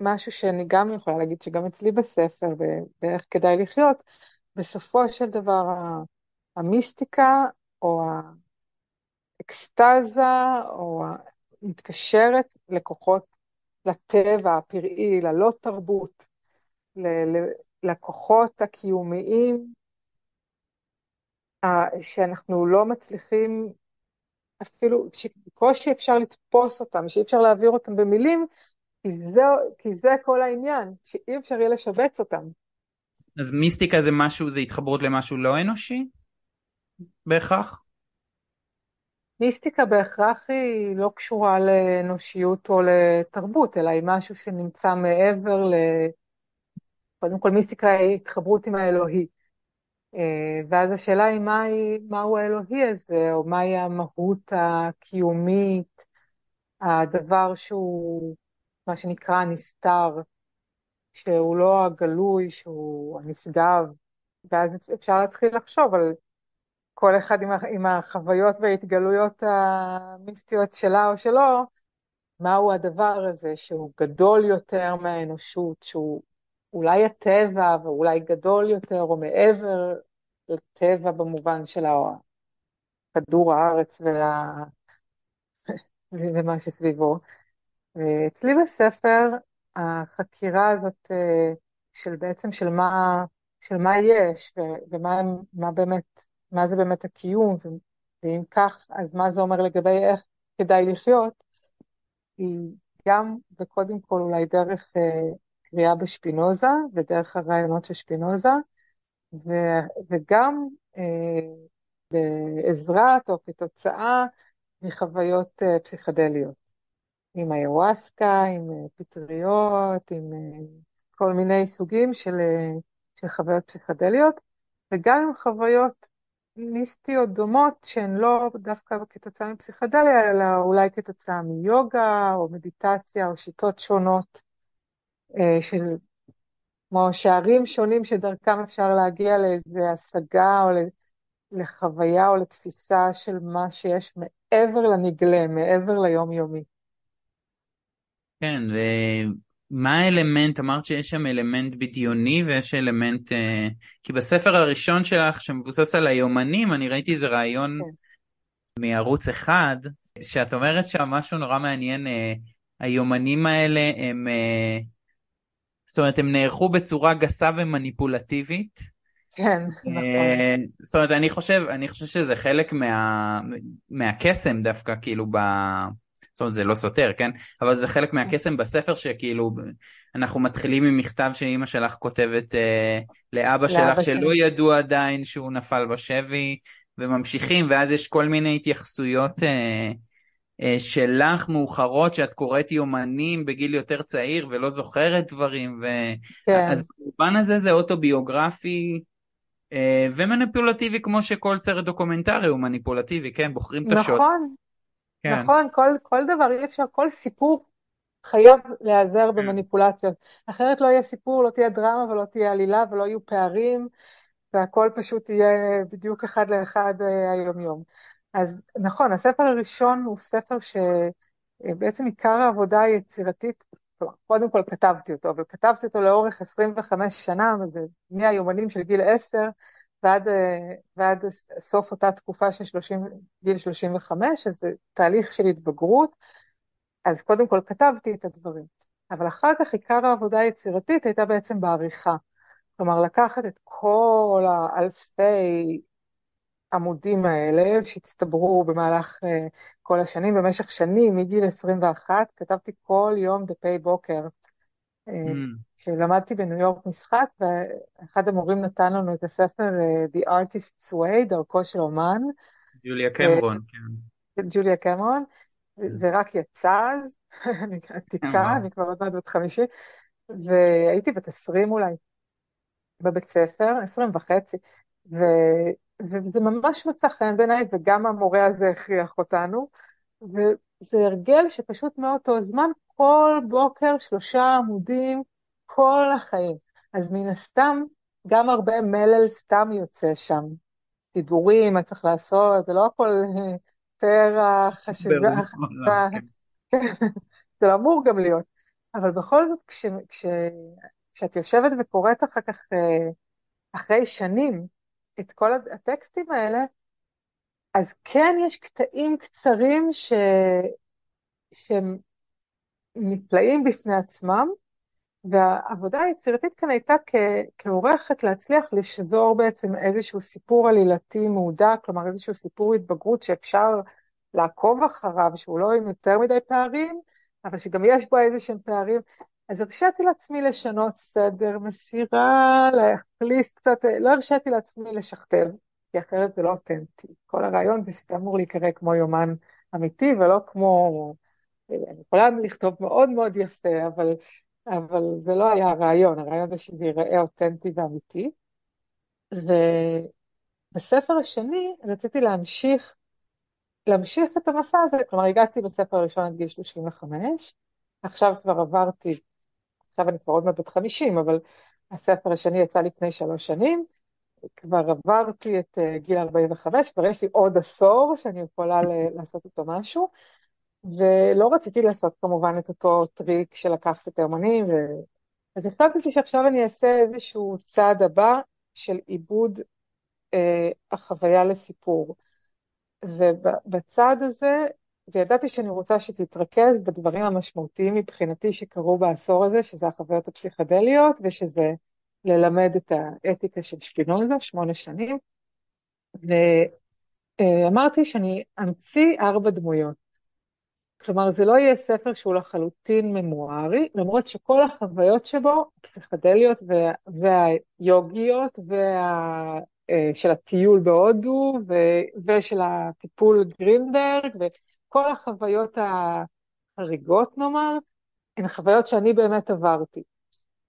משהו שאני גם יכולה להגיד שגם אצלי בספר, באיך כדאי לחיות, בסופו של דבר המיסטיקה או האקסטזה או מתקשרת לכוחות, לטבע הפראי, ללא תרבות, לכוחות הקיומיים שאנחנו לא מצליחים אפילו, שקושי אפשר לתפוס אותם, שאי אפשר להעביר אותם במילים, כי זה, כי זה כל העניין, שאי אפשר יהיה לשבץ אותם. אז מיסטיקה זה משהו, זה התחברות למשהו לא אנושי? בהכרח? מיסטיקה בהכרח היא לא קשורה לאנושיות או לתרבות, אלא היא משהו שנמצא מעבר ל... קודם כל מיסטיקה היא התחברות עם האלוהי. אה, ואז השאלה היא מהי, מהו האלוהי הזה, או מהי המהות הקיומית, הדבר שהוא מה שנקרא הנסתר, שהוא לא הגלוי, שהוא הנשגב, ואז אפשר להתחיל לחשוב על כל אחד עם, עם החוויות וההתגלויות המיסטיות שלה או שלו, מהו הדבר הזה שהוא גדול יותר מהאנושות, שהוא אולי הטבע ואולי גדול יותר או מעבר לטבע במובן של כדור הארץ וה... [LAUGHS] ומה שסביבו. אצלי בספר החקירה הזאת אה, של בעצם של מה, של מה יש ומה מה באמת, מה זה באמת הקיום, ואם כך, אז מה זה אומר לגבי איך כדאי לחיות, היא גם וקודם כל אולי דרך אה, קריאה בשפינוזה ודרך הרעיונות של שפינוזה, ו, וגם אה, בעזרת או כתוצאה מחוויות אה, פסיכדליות. עם איוואסקה, עם אה, פטריות, עם אה, כל מיני סוגים של, אה, של חוויות פסיכדליות, וגם עם חוויות מיסטיות דומות שהן לא דווקא כתוצאה מפסיכדליה, אלא אולי כתוצאה מיוגה או מדיטציה או שיטות שונות של כמו שערים שונים שדרכם אפשר להגיע לאיזו השגה או לחוויה או לתפיסה של מה שיש מעבר לנגלה, מעבר ליומיומי. כן, ומה האלמנט, אמרת שיש שם אלמנט בדיוני ויש אלמנט, אה, כי בספר הראשון שלך שמבוסס על היומנים, אני ראיתי איזה רעיון כן. מערוץ אחד, שאת אומרת שם משהו נורא מעניין, אה, היומנים האלה הם, אה, זאת אומרת, הם נערכו בצורה גסה ומניפולטיבית. כן, נכון. זאת אומרת, אני חושב, אני חושב שזה חלק מה, מהקסם דווקא, כאילו, ב... זאת אומרת זה לא סותר, כן? אבל זה חלק מהקסם בספר שכאילו אנחנו מתחילים עם מכתב שאימא שלך כותבת אה, לאבא שלך שלא שלי. ידעו עדיין שהוא נפל בשבי וממשיכים ואז יש כל מיני התייחסויות אה, שלך מאוחרות שאת קוראת יומנים בגיל יותר צעיר ולא זוכרת דברים ו... כן. אז במובן הזה זה אוטוביוגרפי אה, ומניפולטיבי כמו שכל סרט דוקומנטרי הוא מניפולטיבי, כן? בוחרים את השוט. נכון, כן. נכון, כל, כל דבר אי אפשר, כל סיפור חייב להיעזר כן. במניפולציות. אחרת לא יהיה סיפור, לא תהיה דרמה ולא תהיה עלילה ולא יהיו פערים, והכל פשוט יהיה בדיוק אחד לאחד אה, היומיום. אז נכון, הספר הראשון הוא ספר שבעצם עיקר העבודה היצירתית, קודם כל כתבתי אותו, אבל כתבתי אותו לאורך 25 שנה, וזה מהיומנים של גיל 10 ועד, אה, ועד סוף אותה תקופה של 30, גיל 35, אז זה תהליך של התבגרות. אז קודם כל כתבתי את הדברים, אבל אחר כך עיקר העבודה היצירתית הייתה בעצם בעריכה. כלומר, לקחת את כל האלפי עמודים האלה שהצטברו במהלך uh, כל השנים, במשך שנים, מגיל 21, כתבתי כל יום דפי בוקר. Uh, כשלמדתי בניו יורק משחק, ואחד המורים נתן לנו את הספר uh, The Artist's Way, דרכו של אומן. ג'וליה קמרון, כן. ג'וליה קמרון, זה רק יצא אז, [LAUGHS] אני עתיקה, אני כבר עוד מעט בת חמישי, והייתי בת עשרים אולי, בבית ספר, עשרים וחצי, ו... וזה ממש מצא חן בעיניי, וגם המורה הזה הכריח אותנו, וזה הרגל שפשוט מאותו זמן, כל בוקר שלושה עמודים, כל החיים. אז מן הסתם, גם הרבה מלל סתם יוצא שם. סידורים, מה צריך לעשות, זה לא הכל פרח, חשיבה, חשיבה, כן. כן, [LAUGHS] זה לא אמור גם להיות. אבל בכל זאת, כש, כש, כשאת יושבת וקוראת אחר כך, אה, אחרי שנים, את כל הטקסטים האלה, אז כן יש קטעים קצרים ש... שהם נפלאים בפני עצמם, והעבודה היצירתית כאן הייתה כ... כעורכת להצליח לשזור בעצם איזשהו סיפור עלילתי מהודק, כלומר איזשהו סיפור התבגרות שאפשר לעקוב אחריו, שהוא לא עם יותר מדי פערים, אבל שגם יש בו איזה שהם פערים. אז הרשיתי לעצמי לשנות סדר מסירה, להחליף קצת, לא הרשיתי לעצמי לשכתב, כי אחרת זה לא אותנטי. כל הרעיון זה שזה אמור להיקרא כמו יומן אמיתי ולא כמו... אני יכולה לכתוב מאוד מאוד יפה, אבל, אבל זה לא היה הרעיון, הרעיון זה שזה ייראה אותנטי ואמיתי. ובספר השני רציתי להמשיך להמשיך את המסע הזה, כלומר הגעתי בספר הראשון עד גיל 35, עכשיו כבר עברתי, עכשיו אני כבר עוד מעט בת 50, אבל הספר השני יצא לפני שלוש שנים, כבר עברתי את uh, גיל 45, כבר יש לי עוד עשור שאני יכולה לעשות איתו משהו, ולא רציתי לעשות כמובן את אותו טריק של לקחת את האמנים, ו... אז החלטתי שעכשיו אני אעשה איזשהו צעד הבא של עיבוד uh, החוויה לסיפור. ובצד הזה, וידעתי שאני רוצה שזה יתרכז בדברים המשמעותיים מבחינתי שקרו בעשור הזה, שזה החוויות הפסיכדליות, ושזה ללמד את האתיקה של שפינוזה, שמונה שנים. ואמרתי שאני אמציא ארבע דמויות. כלומר, זה לא יהיה ספר שהוא לחלוטין ממוארי, למרות שכל החוויות שבו, הפסיכדליות וה... והיוגיות וה... אה, של הטיול בהודו ו- ושל הטיפול גרינברג וכל החוויות החריגות נאמר, הן חוויות שאני באמת עברתי.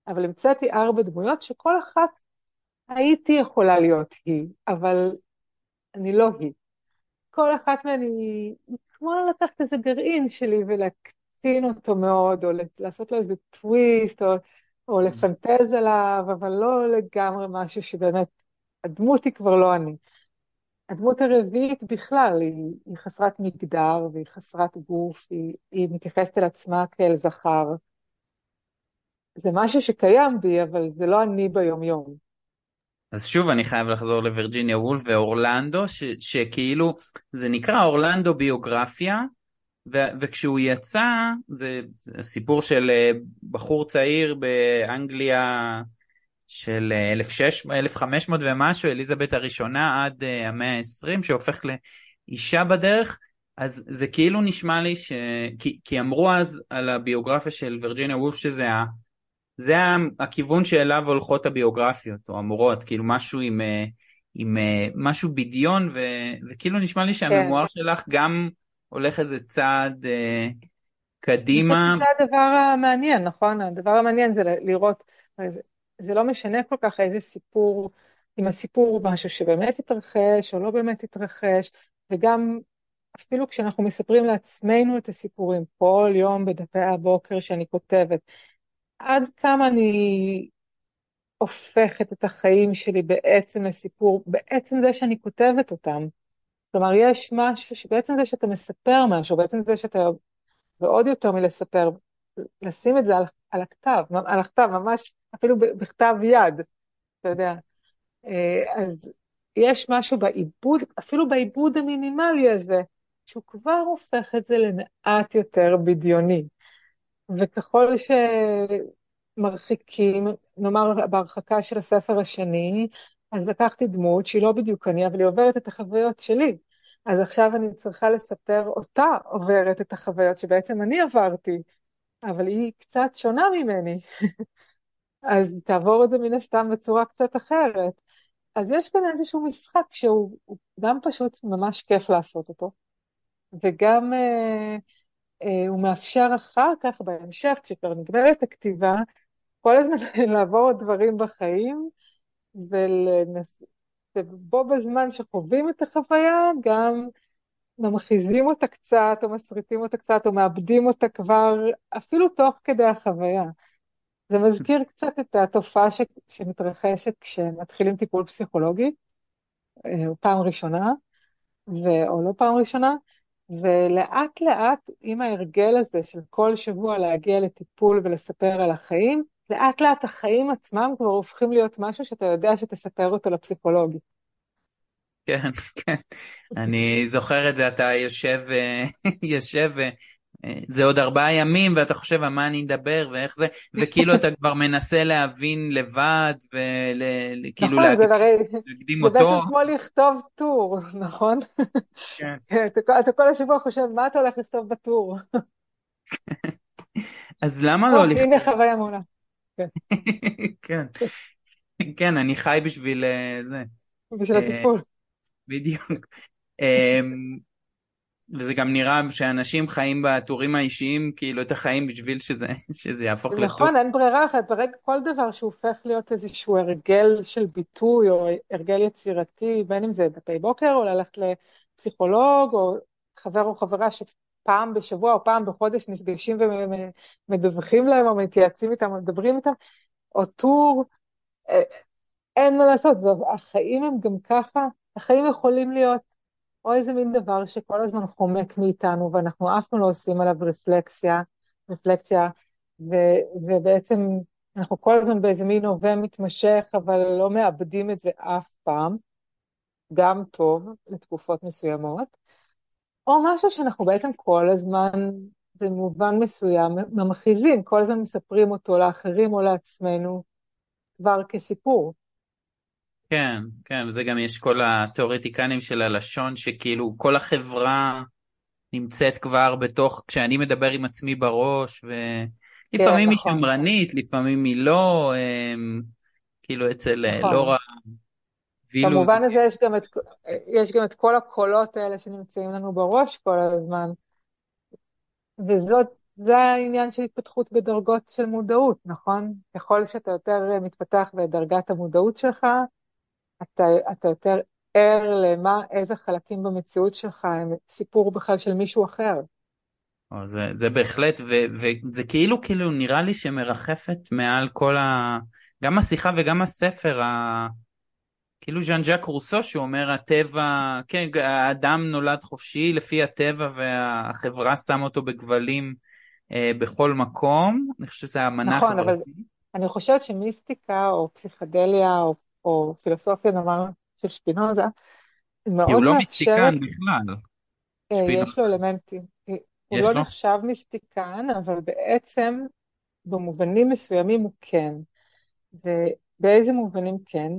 אבל המצאתי ארבע דמויות שכל אחת הייתי יכולה להיות היא, אבל אני לא היא. כל אחת מהן היא, כמו לקחת איזה גרעין שלי ולהקצין אותו מאוד, או לעשות לו איזה טוויסט, או, או לפנטז עליו, אבל לא לגמרי משהו שבאמת הדמות היא כבר לא אני. הדמות הרביעית בכלל היא, היא חסרת מגדר והיא חסרת גוף, היא, היא מתייחסת אל עצמה כאל זכר. זה משהו שקיים בי, אבל זה לא אני ביומיום. אז שוב אני חייב לחזור לווירג'יניה וולף ואורלנדו, ש, שכאילו זה נקרא אורלנדו ביוגרפיה, ו, וכשהוא יצא, זה סיפור של אה, בחור צעיר באנגליה של 1500 אה, ומשהו, אליזבת הראשונה עד אה, המאה ה-20, שהופך לאישה בדרך, אז זה כאילו נשמע לי ש... כי, כי אמרו אז על הביוגרפיה של וירג'יניה וולף שזה ה... זה הכיוון שאליו הולכות הביוגרפיות, או אמורות, כאילו משהו עם, אה, עם משהו בדיון, ו, וכאילו נשמע לי שהממואר כן. שלך גם הולך איזה צעד אה, קדימה. אני חושבת שזה הדבר המעניין, נכון? הדבר המעניין זה לראות, זה לא משנה כל כך איזה סיפור, אם הסיפור הוא משהו שבאמת התרחש או לא באמת התרחש, וגם אפילו כשאנחנו מספרים לעצמנו את הסיפורים כל יום בדפי הבוקר שאני כותבת, עד כמה אני הופכת את החיים שלי בעצם לסיפור, בעצם זה שאני כותבת אותם. כלומר, יש משהו שבעצם זה שאתה מספר משהו, בעצם זה שאתה, ועוד יותר מלספר, לשים את זה על, על הכתב, על הכתב, ממש אפילו בכתב יד, אתה יודע. אה, אז יש משהו בעיבוד, אפילו בעיבוד המינימלי הזה, שהוא כבר הופך את זה למעט יותר בדיוני. וככל שמרחיקים, נאמר בהרחקה של הספר השני, אז לקחתי דמות שהיא לא בדיוק אני, אבל היא עוברת את החוויות שלי. אז עכשיו אני צריכה לספר אותה עוברת את החוויות שבעצם אני עברתי, אבל היא קצת שונה ממני. [LAUGHS] אז תעבור את זה מן הסתם בצורה קצת אחרת. אז יש כאן איזשהו משחק שהוא גם פשוט ממש כיף לעשות אותו, וגם אה, אה, הוא מאפשר אחר כך, בהמשך, כשכבר נגמרת הכתיבה, כל הזמן [LAUGHS] לעבור דברים בחיים, ולנס... ובו בזמן שחווים את החוויה, גם ממחיזים אותה קצת, או מסריטים אותה קצת, או מאבדים אותה כבר, אפילו תוך כדי החוויה. זה מזכיר קצת את התופעה ש... שמתרחשת כשמתחילים טיפול פסיכולוגי, אה, פעם ראשונה, ו... או לא פעם ראשונה, ולאט לאט עם ההרגל הזה של כל שבוע להגיע לטיפול ולספר על החיים, לאט לאט החיים עצמם כבר הופכים להיות משהו שאתה יודע שתספר אותו לפסיכולוגי. כן, כן. אני זוכר את זה, אתה יושב, אה, [LAUGHS] יושב, אה, זה עוד ארבעה ימים, ואתה חושב על מה אני אדבר ואיך זה, וכאילו אתה כבר מנסה להבין לבד, וכאילו נכון, להקדים אותו. זה בעצם כמו לכתוב טור, [LAUGHS] נכון? כן. אתה כל השבוע חושב, מה אתה הולך לכתוב בטור? [LAUGHS] אז למה לא לכתוב? הנה חוויה מעולה. כן. כן. כן, אני חי בשביל אה, זה. בשביל הטיפול. בדיוק. אמ, וזה גם נראה שאנשים חיים בטורים האישיים כאילו את החיים בשביל שזה, שזה יהפוך לטור. נכון, אין ברירה אחת, ברגע כל דבר שהופך להיות איזשהו הרגל של ביטוי או הרגל יצירתי, בין אם זה דפי בוקר או ללכת לפסיכולוג או חבר או חברה שפעם בשבוע או פעם בחודש נפגשים ומדווחים להם או מתייעצים איתם או מדברים איתם, או טור, אה, אין מה לעשות, החיים הם גם ככה, החיים יכולים להיות או איזה מין דבר שכל הזמן חומק מאיתנו ואנחנו אף פעם לא עושים עליו רפלקסיה, רפלקציה, ו, ובעצם אנחנו כל הזמן באיזה מין הווה מתמשך, אבל לא מאבדים את זה אף פעם, גם טוב לתקופות מסוימות, או משהו שאנחנו בעצם כל הזמן, במובן מסוים, ממחיזים, כל הזמן מספרים אותו לאחרים או לעצמנו כבר כסיפור. כן, כן, וזה גם יש כל התיאורטיקנים של הלשון, שכאילו כל החברה נמצאת כבר בתוך, כשאני מדבר עם עצמי בראש, ולפעמים כן, היא נכון. שמרנית, לפעמים היא לא, הם, כאילו אצל אה, נכון. לורה וילוז. במובן הזה יש גם, את, יש גם את כל הקולות האלה שנמצאים לנו בראש כל הזמן, וזאת זה העניין של התפתחות בדרגות של מודעות, נכון? ככל שאתה יותר מתפתח בדרגת המודעות שלך, אתה, אתה יותר ער למה, איזה חלקים במציאות שלך הם סיפור בכלל של מישהו אחר. זה, זה בהחלט, ו, וזה כאילו, כאילו נראה לי שמרחפת מעל כל ה... גם השיחה וגם הספר, ה... כאילו ז'אן ז'אק רוסו שאומר הטבע, כן, האדם נולד חופשי לפי הטבע והחברה שם אותו בכבלים אה, בכל מקום, אני חושב שזה המנח. נכון, אבל אני חושבת שמיסטיקה או פסיכדליה או או פילוסופיה נאמר של שפינוזה, מאוד הוא לא מיסטיקן בכלל. אה, יש לו אלמנטים. הוא לא? נחשב מיסטיקן, אבל בעצם במובנים מסוימים הוא כן. ובאיזה מובנים כן?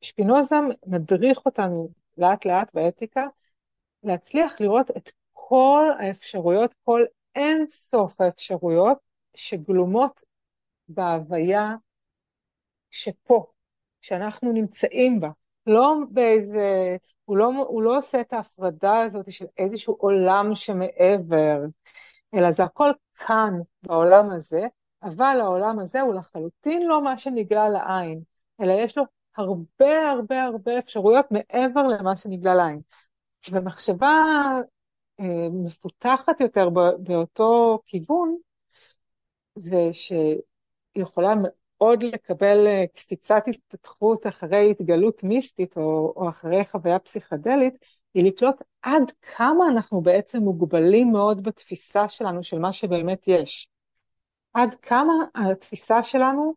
שפינוזה מדריך אותנו לאט לאט באתיקה להצליח לראות את כל האפשרויות, כל אין סוף האפשרויות שגלומות בהוויה שפה, שאנחנו נמצאים בה. לא באיזה, הוא לא, הוא לא עושה את ההפרדה הזאת של איזשהו עולם שמעבר, אלא זה הכל כאן, בעולם הזה, אבל העולם הזה הוא לחלוטין לא מה שנגלה לעין, אלא יש לו הרבה הרבה הרבה אפשרויות מעבר למה שנגלה לעין. ומחשבה אה, מפותחת יותר באותו כיוון, ושיכולה עוד לקבל אה, קפיצת התפתחות אחרי התגלות מיסטית או, או אחרי חוויה פסיכדלית, היא לקלוט עד כמה אנחנו בעצם מוגבלים מאוד בתפיסה שלנו של מה שבאמת יש. עד כמה התפיסה שלנו,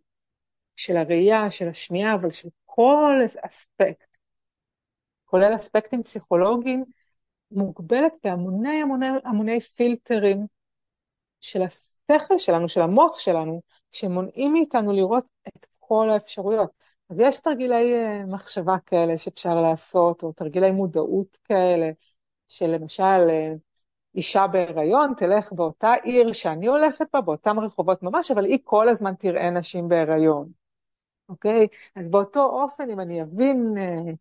של הראייה, של השמיעה, אבל של כל אספקט, כולל אספקטים פסיכולוגיים, מוגבלת בהמוני המוני, המוני פילטרים של השכל שלנו, של המוח שלנו, שמונעים מאיתנו לראות את כל האפשרויות. אז יש תרגילי אה, מחשבה כאלה שאפשר לעשות, או תרגילי מודעות כאלה, שלמשל אה, אישה בהיריון תלך באותה עיר שאני הולכת בה, באותם רחובות ממש, אבל היא כל הזמן תראה נשים בהיריון. אוקיי? אז באותו אופן, אם אני אבין אה,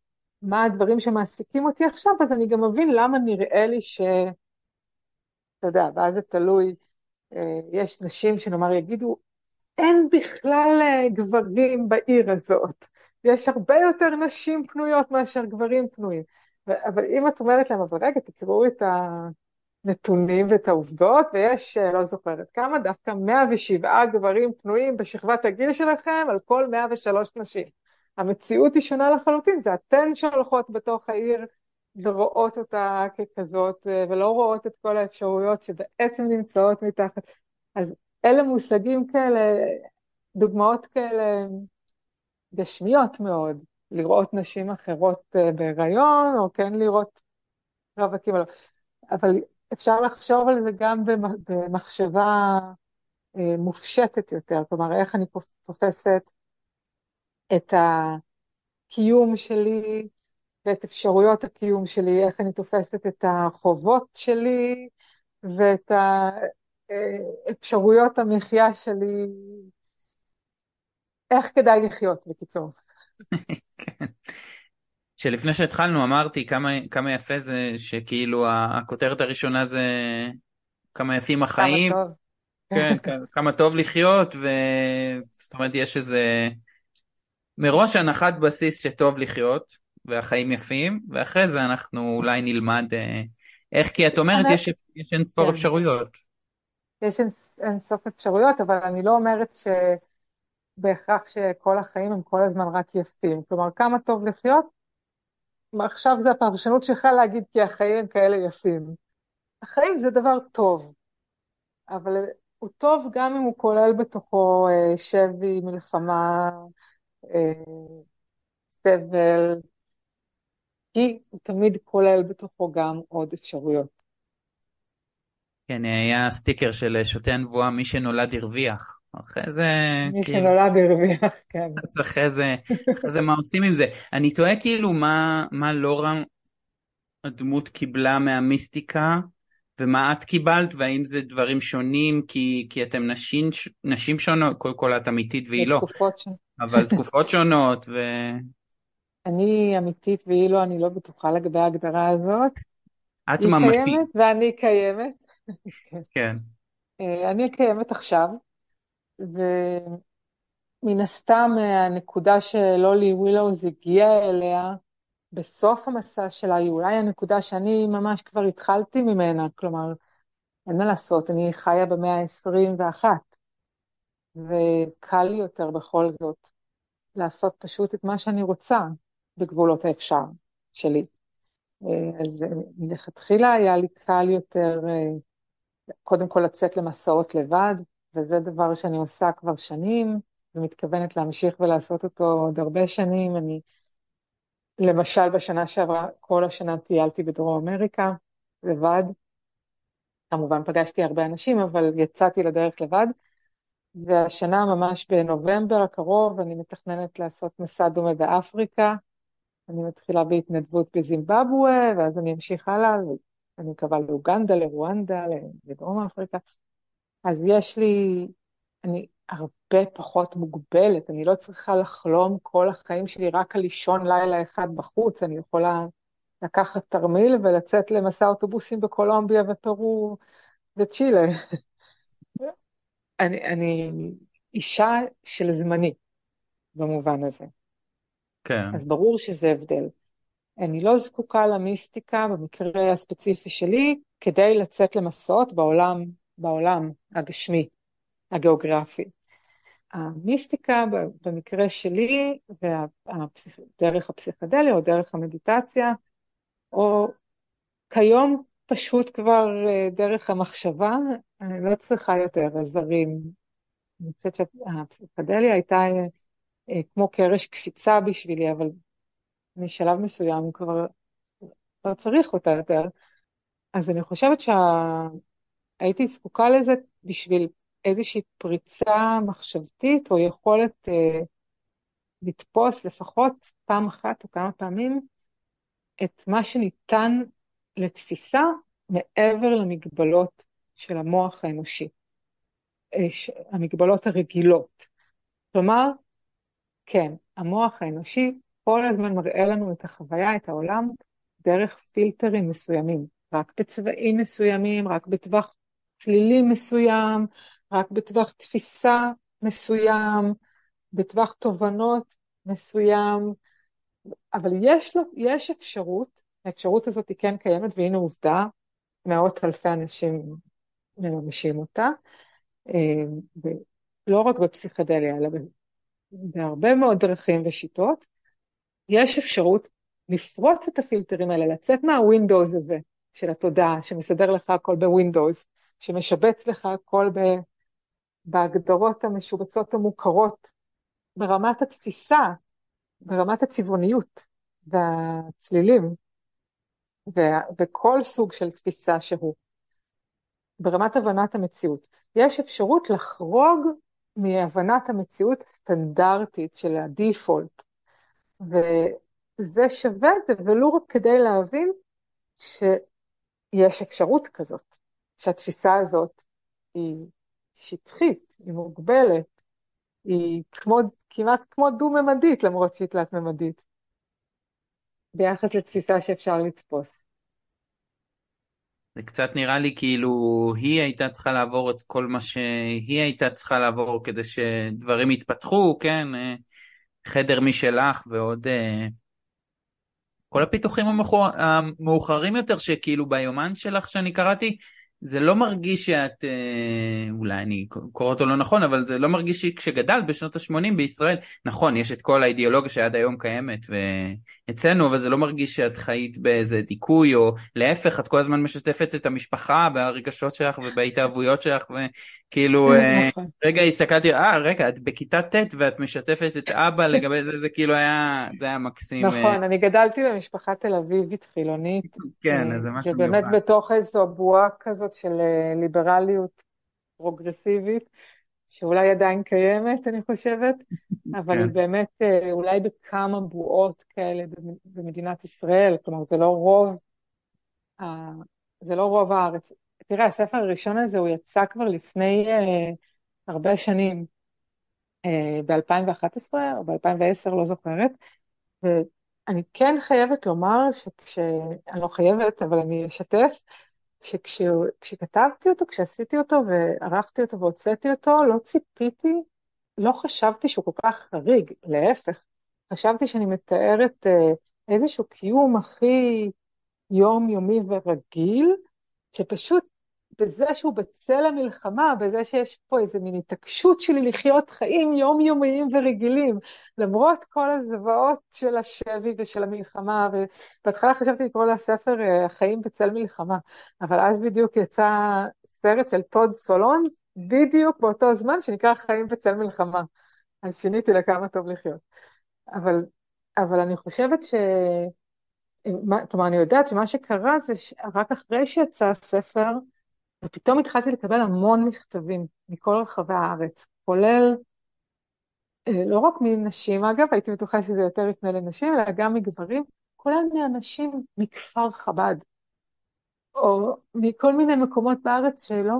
מה הדברים שמעסיקים אותי עכשיו, אז אני גם אבין למה נראה לי ש... אתה יודע, ואז זה תלוי, יש נשים שנאמר יגידו, אין בכלל אה, גברים בעיר הזאת, יש הרבה יותר נשים פנויות מאשר גברים פנויים. אבל אם את אומרת להם, אבל רגע, תקראו את הנתונים ואת העובדות, ויש, אה, לא זוכרת כמה, דווקא 107 גברים פנויים בשכבת הגיל שלכם על כל 103 נשים. המציאות היא שונה לחלוטין, זה אתן שהולכות בתוך העיר ורואות אותה ככזאת, אה, ולא רואות את כל האפשרויות שבעצם נמצאות מתחת. אז אלה מושגים כאלה, דוגמאות כאלה גשמיות מאוד, לראות נשים אחרות אה, בהיריון, או כן לראות רווקים, אבל אפשר לחשוב על זה גם במחשבה אה, מופשטת יותר, כלומר איך אני תופסת את הקיום שלי ואת אפשרויות הקיום שלי, איך אני תופסת את החובות שלי ואת אפשרויות המחיה שלי, איך כדאי לחיות בקיצור. כן. שלפני שהתחלנו אמרתי כמה, כמה יפה זה שכאילו הכותרת הראשונה זה כמה יפים החיים. כמה טוב. כן, [LAUGHS] כמה טוב לחיות, וזאת אומרת יש איזה מראש הנחת בסיס שטוב לחיות והחיים יפים, ואחרי זה אנחנו אולי נלמד אה, איך, כי את אומרת יש, יש אין ספור כן. אפשרויות. יש אין סוף אפשרויות, אבל אני לא אומרת שבהכרח שכל החיים הם כל הזמן רק יפים. כלומר, כמה טוב לחיות, עכשיו זה הפרשנות שלך להגיד כי החיים הם כאלה יפים. החיים זה דבר טוב, אבל הוא טוב גם אם הוא כולל בתוכו אה, שבי, מלחמה, אה, סבל, כי הוא תמיד כולל בתוכו גם עוד אפשרויות. כן, היה סטיקר של שותי הנבואה, מי שנולד הרוויח. אחרי זה... מי כאילו... שנולד הרוויח, כן. אז אחרי זה, אחרי זה מה עושים עם זה? אני תוהה כאילו מה, מה לורה הדמות קיבלה מהמיסטיקה, ומה את קיבלת, והאם זה דברים שונים, כי, כי אתם נשים, נשים שונות, קודם כל את אמיתית והיא לא. תקופות שונות. אבל תקופות שונות, ו... אני אמיתית והיא לא, אני לא בטוחה לגבי ההגדרה הזאת. את ממשית. היא קיימת ואני קיימת. כן. אה, אני קיימת עכשיו, ומן הסתם אה, הנקודה שלולי ווילאוז הגיעה אליה בסוף המסע שלה היא אולי הנקודה שאני ממש כבר התחלתי ממנה, כלומר, אין מה לעשות, אני חיה במאה ה-21, וקל לי יותר בכל זאת לעשות פשוט את מה שאני רוצה בגבולות האפשר שלי. אה, אז מלכתחילה היה לי קל יותר קודם כל לצאת למסעות לבד, וזה דבר שאני עושה כבר שנים, ומתכוונת להמשיך ולעשות אותו עוד הרבה שנים. אני, למשל, בשנה שעברה, כל השנה טיילתי בדרום אמריקה, לבד. כמובן פגשתי הרבה אנשים, אבל יצאתי לדרך לבד. והשנה, ממש בנובמבר הקרוב, אני מתכננת לעשות מסע דומה באפריקה. אני מתחילה בהתנדבות בזימבבואה, ואז אני אמשיך הלאה, אני מקווה לאוגנדה, לרואנדה, לדרום אפריקה. אז יש לי, אני הרבה פחות מוגבלת, אני לא צריכה לחלום כל החיים שלי רק על לישון לילה אחד בחוץ, אני יכולה לקחת תרמיל ולצאת למסע אוטובוסים בקולומביה ופרו וצ'ילה. אני, אני אישה של זמני במובן הזה. כן. אז ברור שזה הבדל. אני לא זקוקה למיסטיקה במקרה הספציפי שלי כדי לצאת למסעות בעולם, בעולם הגשמי, הגיאוגרפי. המיסטיקה במקרה שלי, דרך הפסיכדליה או דרך המדיטציה, או כיום פשוט כבר אה, דרך המחשבה, אני לא צריכה יותר עזרים. אני חושבת שהפסיכדליה הייתה אה, אה, כמו קרש קפיצה בשבילי, אבל משלב מסוים כבר לא צריך אותה יותר. אז אני חושבת שהייתי זקוקה לזה בשביל איזושהי פריצה מחשבתית או יכולת אה, לתפוס לפחות פעם אחת או כמה פעמים את מה שניתן לתפיסה מעבר למגבלות של המוח האנושי, אה, המגבלות הרגילות. כלומר, כן, המוח האנושי כל הזמן מראה לנו את החוויה, את העולם, דרך פילטרים מסוימים, רק בצבעים מסוימים, רק בטווח צלילים מסוים, רק בטווח תפיסה מסוים, בטווח תובנות מסוים, אבל יש, לו, יש אפשרות, האפשרות הזאת היא כן קיימת, והנה עובדה, מאות אלפי אנשים מממשים אותה, אה, לא רק בפסיכדליה, אלא בהרבה מאוד דרכים ושיטות, יש אפשרות לפרוץ את הפילטרים האלה, לצאת מהווינדוס הזה של התודעה, שמסדר לך הכל בווינדוס, שמשבץ לך הכל ב... בהגדרות המשובצות המוכרות, ברמת התפיסה, ברמת הצבעוניות והצלילים. וכל סוג של תפיסה שהוא, ברמת הבנת המציאות. יש אפשרות לחרוג מהבנת המציאות הסטנדרטית של הדיפולט, וזה שווה את זה, ולו רק כדי להבין שיש אפשרות כזאת, שהתפיסה הזאת היא שטחית, היא מוגבלת, היא כמו, כמעט כמו דו-ממדית, למרות שהיא תלת-ממדית, ביחס לתפיסה שאפשר לתפוס. זה קצת נראה לי כאילו היא הייתה צריכה לעבור את כל מה שהיא הייתה צריכה לעבור כדי שדברים יתפתחו, כן? חדר משלך ועוד אה, כל הפיתוחים המאוחרים יותר שכאילו ביומן שלך שאני קראתי זה לא מרגיש שאת, אה, אולי אני קורא אותו לא נכון, אבל זה לא מרגיש שכשגדלת בשנות ה-80 בישראל, נכון, יש את כל האידיאולוגיה שעד היום קיימת אצלנו, אבל זה לא מרגיש שאת חיית באיזה דיכוי, או להפך, את כל הזמן משתפת את המשפחה והרגשות שלך ובהתאהבויות שלך, וכאילו, אה, נכון. רגע הסתכלתי, אה, רגע, את בכיתה ט' ואת משתפת את אבא לגבי זה, זה כאילו היה, זה היה מקסים. אה. נכון, אני גדלתי במשפחה תל אביבית חילונית. כן, אז זה משהו מיוחד. ובאמת בתוך איזו בועה כזאת. של אה, ליברליות פרוגרסיבית, שאולי עדיין קיימת, אני חושבת, [LAUGHS] אבל כן. היא באמת אה, אולי בכמה בועות כאלה במדינת ישראל, כלומר זה לא רוב, זה לא רוב הארץ. תראה, הספר הראשון הזה, הוא יצא כבר לפני uh, הרבה שנים, uh, ב-2011 או ב-2010, לא זוכרת, ואני כן חייבת לומר שכש... אני לא חייבת, אבל אני אשתף, שכשכתבתי אותו, כשעשיתי אותו וערכתי אותו והוצאתי אותו, לא ציפיתי, לא חשבתי שהוא כל כך חריג, להפך, חשבתי שאני מתארת אה, איזשהו קיום הכי יומיומי ורגיל, שפשוט בזה שהוא בצל המלחמה, בזה שיש פה איזה מין התעקשות שלי לחיות חיים יומיומיים ורגילים, למרות כל הזוועות של השבי ושל המלחמה, ובהתחלה חשבתי לקרוא לספר אה, החיים בצל מלחמה, אבל אז בדיוק יצא סרט של טוד סולונס, בדיוק באותו זמן שנקרא חיים בצל מלחמה, אז שיניתי לכמה טוב לחיות. אבל, אבל אני חושבת ש... כלומר, אני יודעת שמה שקרה זה שרק אחרי שיצא הספר, ופתאום התחלתי לקבל המון מכתבים מכל רחבי הארץ, כולל אה, לא רק מנשים אגב, הייתי בטוחה שזה יותר יפנה לנשים, אלא גם מגברים, כולל מאנשים מכפר חב"ד, או מכל מיני מקומות בארץ שלא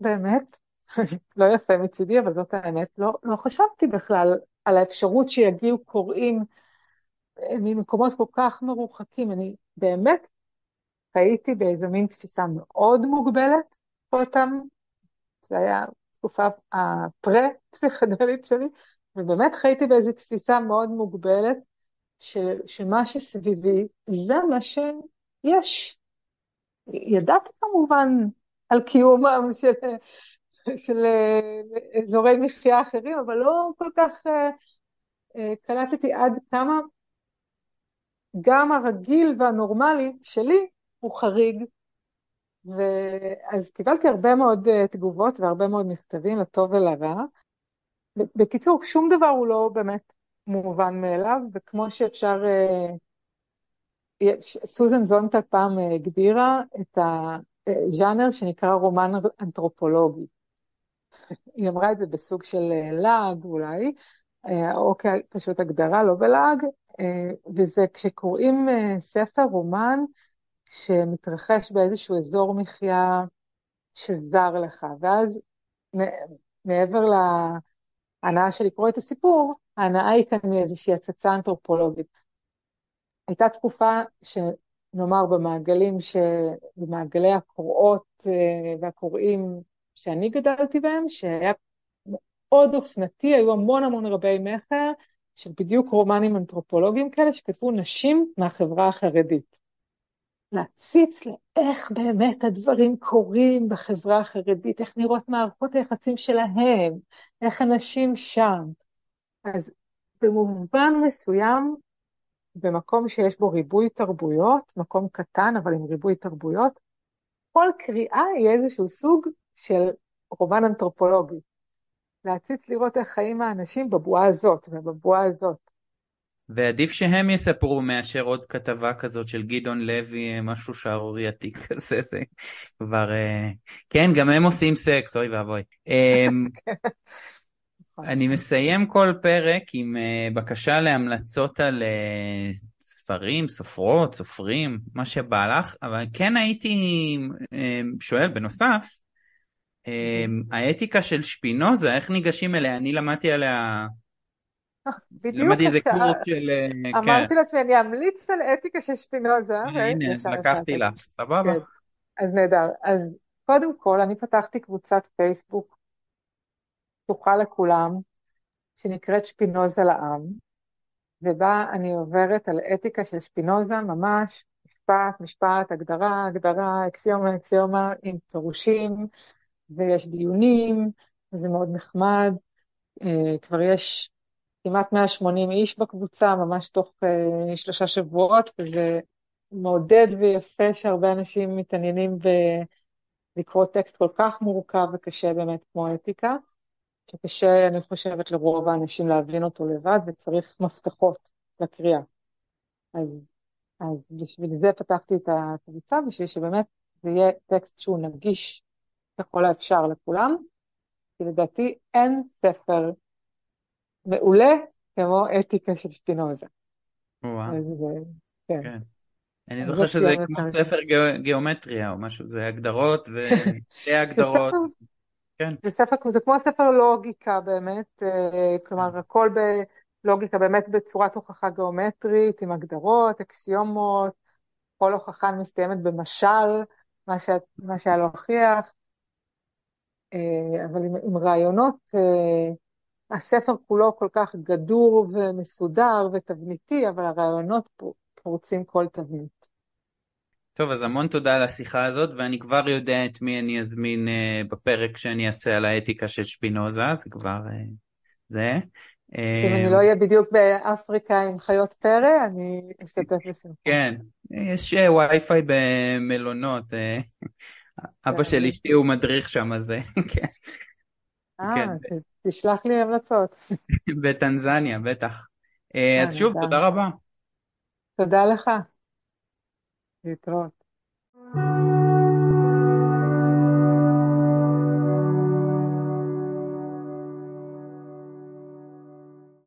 באמת, [LAUGHS] לא יפה מצידי, אבל זאת האמת, לא, לא חשבתי בכלל על האפשרות שיגיעו קוראים אה, ממקומות כל כך מרוחקים. אני באמת חייתי באיזו מין תפיסה מאוד מוגבלת, אותם, זה היה תקופה הפרה-פסיכדלית שלי, ובאמת חייתי באיזו תפיסה מאוד מוגבלת, ש, שמה שסביבי זה מה שיש. ידעתי כמובן על קיומם של, של אזורי מחיה אחרים, אבל לא כל כך uh, uh, קלטתי עד כמה גם הרגיל והנורמלי שלי הוא חריג ואז קיבלתי הרבה מאוד uh, תגובות והרבה מאוד מכתבים לטוב ולרע. בקיצור, שום דבר הוא לא באמת מובן מאליו, וכמו שאפשר, uh, סוזן זונטה פעם uh, הגדירה את הז'אנר שנקרא רומן אנתרופולוגי. היא אמרה את זה בסוג של אה, לעג אולי, אה, או פשוט הגדרה, לא בלעג, אה, וזה כשקוראים ספר רומן שמתרחש באיזשהו אזור מחיה שזר לך, ואז מעבר להנאה של לקרוא את הסיפור, ההנאה היא כאן מאיזושהי הצצה אנתרופולוגית. הייתה תקופה שנאמר במעגלים, ש... במעגלי הקוראות והקוראים שאני גדלתי בהם, שהיה מאוד אופנתי, היו המון המון רבי מכר של בדיוק רומנים אנתרופולוגיים כאלה שכתבו נשים מהחברה החרדית. להציץ לאיך באמת הדברים קורים בחברה החרדית, איך נראות מערכות היחסים שלהם, איך אנשים שם. אז במובן מסוים, במקום שיש בו ריבוי תרבויות, מקום קטן אבל עם ריבוי תרבויות, כל קריאה היא איזשהו סוג של רומן אנתרופולוגי. להציץ לראות איך חיים האנשים בבועה הזאת ובבועה הזאת. ועדיף שהם יספרו מאשר עוד כתבה כזאת של גדעון לוי, משהו שערורייתי [LAUGHS] כזה, זה כבר... אה, כן, גם הם עושים סקס, אוי ואבוי. אמ, [LAUGHS] אני מסיים כל פרק עם אה, בקשה להמלצות על אה, ספרים, סופרות, סופרים, מה שבא לך, אבל כן הייתי שואל בנוסף, אמ, האתיקה של שפינוזה, איך ניגשים אליה? אני למדתי עליה... [LAUGHS] בדיוק למדתי איזה קורס של... אה, אמרתי כן. לעצמי, אני אמליץ על אתיקה של שפינוזה. הנה, אז לקחתי לך, סבבה. כן. אז נהדר. אז קודם כל, אני פתחתי קבוצת פייסבוק פתוחה לכולם, שנקראת שפינוזה לעם, ובה אני עוברת על אתיקה של שפינוזה, ממש משפט, משפט, הגדרה, הגדרה, אקסיומה, אקסיומה, עם פירושים, ויש דיונים, וזה מאוד נחמד. אה, כבר יש כמעט 180 איש בקבוצה, ממש תוך אה, שלושה שבועות, וזה מעודד ויפה שהרבה אנשים מתעניינים בלקרוא טקסט כל כך מורכב וקשה באמת כמו אתיקה, שקשה, אני חושבת, לרוב האנשים להבין אותו לבד, וצריך מפתחות לקריאה. אז, אז בשביל זה פתחתי את הקבוצה, בשביל שבאמת זה יהיה טקסט שהוא נגיש ככל האפשר לכולם, כי לדעתי אין ספר מעולה כמו אתיקה של שפינוזה. כן. כן. אני זוכר שזה כמו ספר גיאומטריה או משהו, זה הגדרות ושתי [LAUGHS] הגדרות. כן. זה ספר, זה כמו ספר לוגיקה באמת, אה, כלומר הכל בלוגיקה באמת בצורת הוכחה גיאומטרית, עם הגדרות, אקסיומות, כל הוכחה מסתיימת במשל, מה שהיה להוכיח. אה, אבל עם, עם רעיונות, אה, הספר כולו כל כך גדור ומסודר ותבניתי, אבל הרעיונות פורצים כל תבנית. טוב, אז המון תודה על השיחה הזאת, ואני כבר יודע את מי אני אזמין uh, בפרק שאני אעשה על האתיקה של שפינוזה, זה כבר... Uh, זה. אם אני לא אהיה בדיוק באפריקה עם חיות פרא, אני אשתתף בשמחה. כן, יש וי-פיי במלונות. אבא כן, של אשתי הוא מדריך שם, אז [LAUGHS] כן. אה, כן. תשלח לי המלצות. [LAUGHS] בטנזניה, בטח. אה, אז שוב, תודה רבה. תודה לך. להתראות.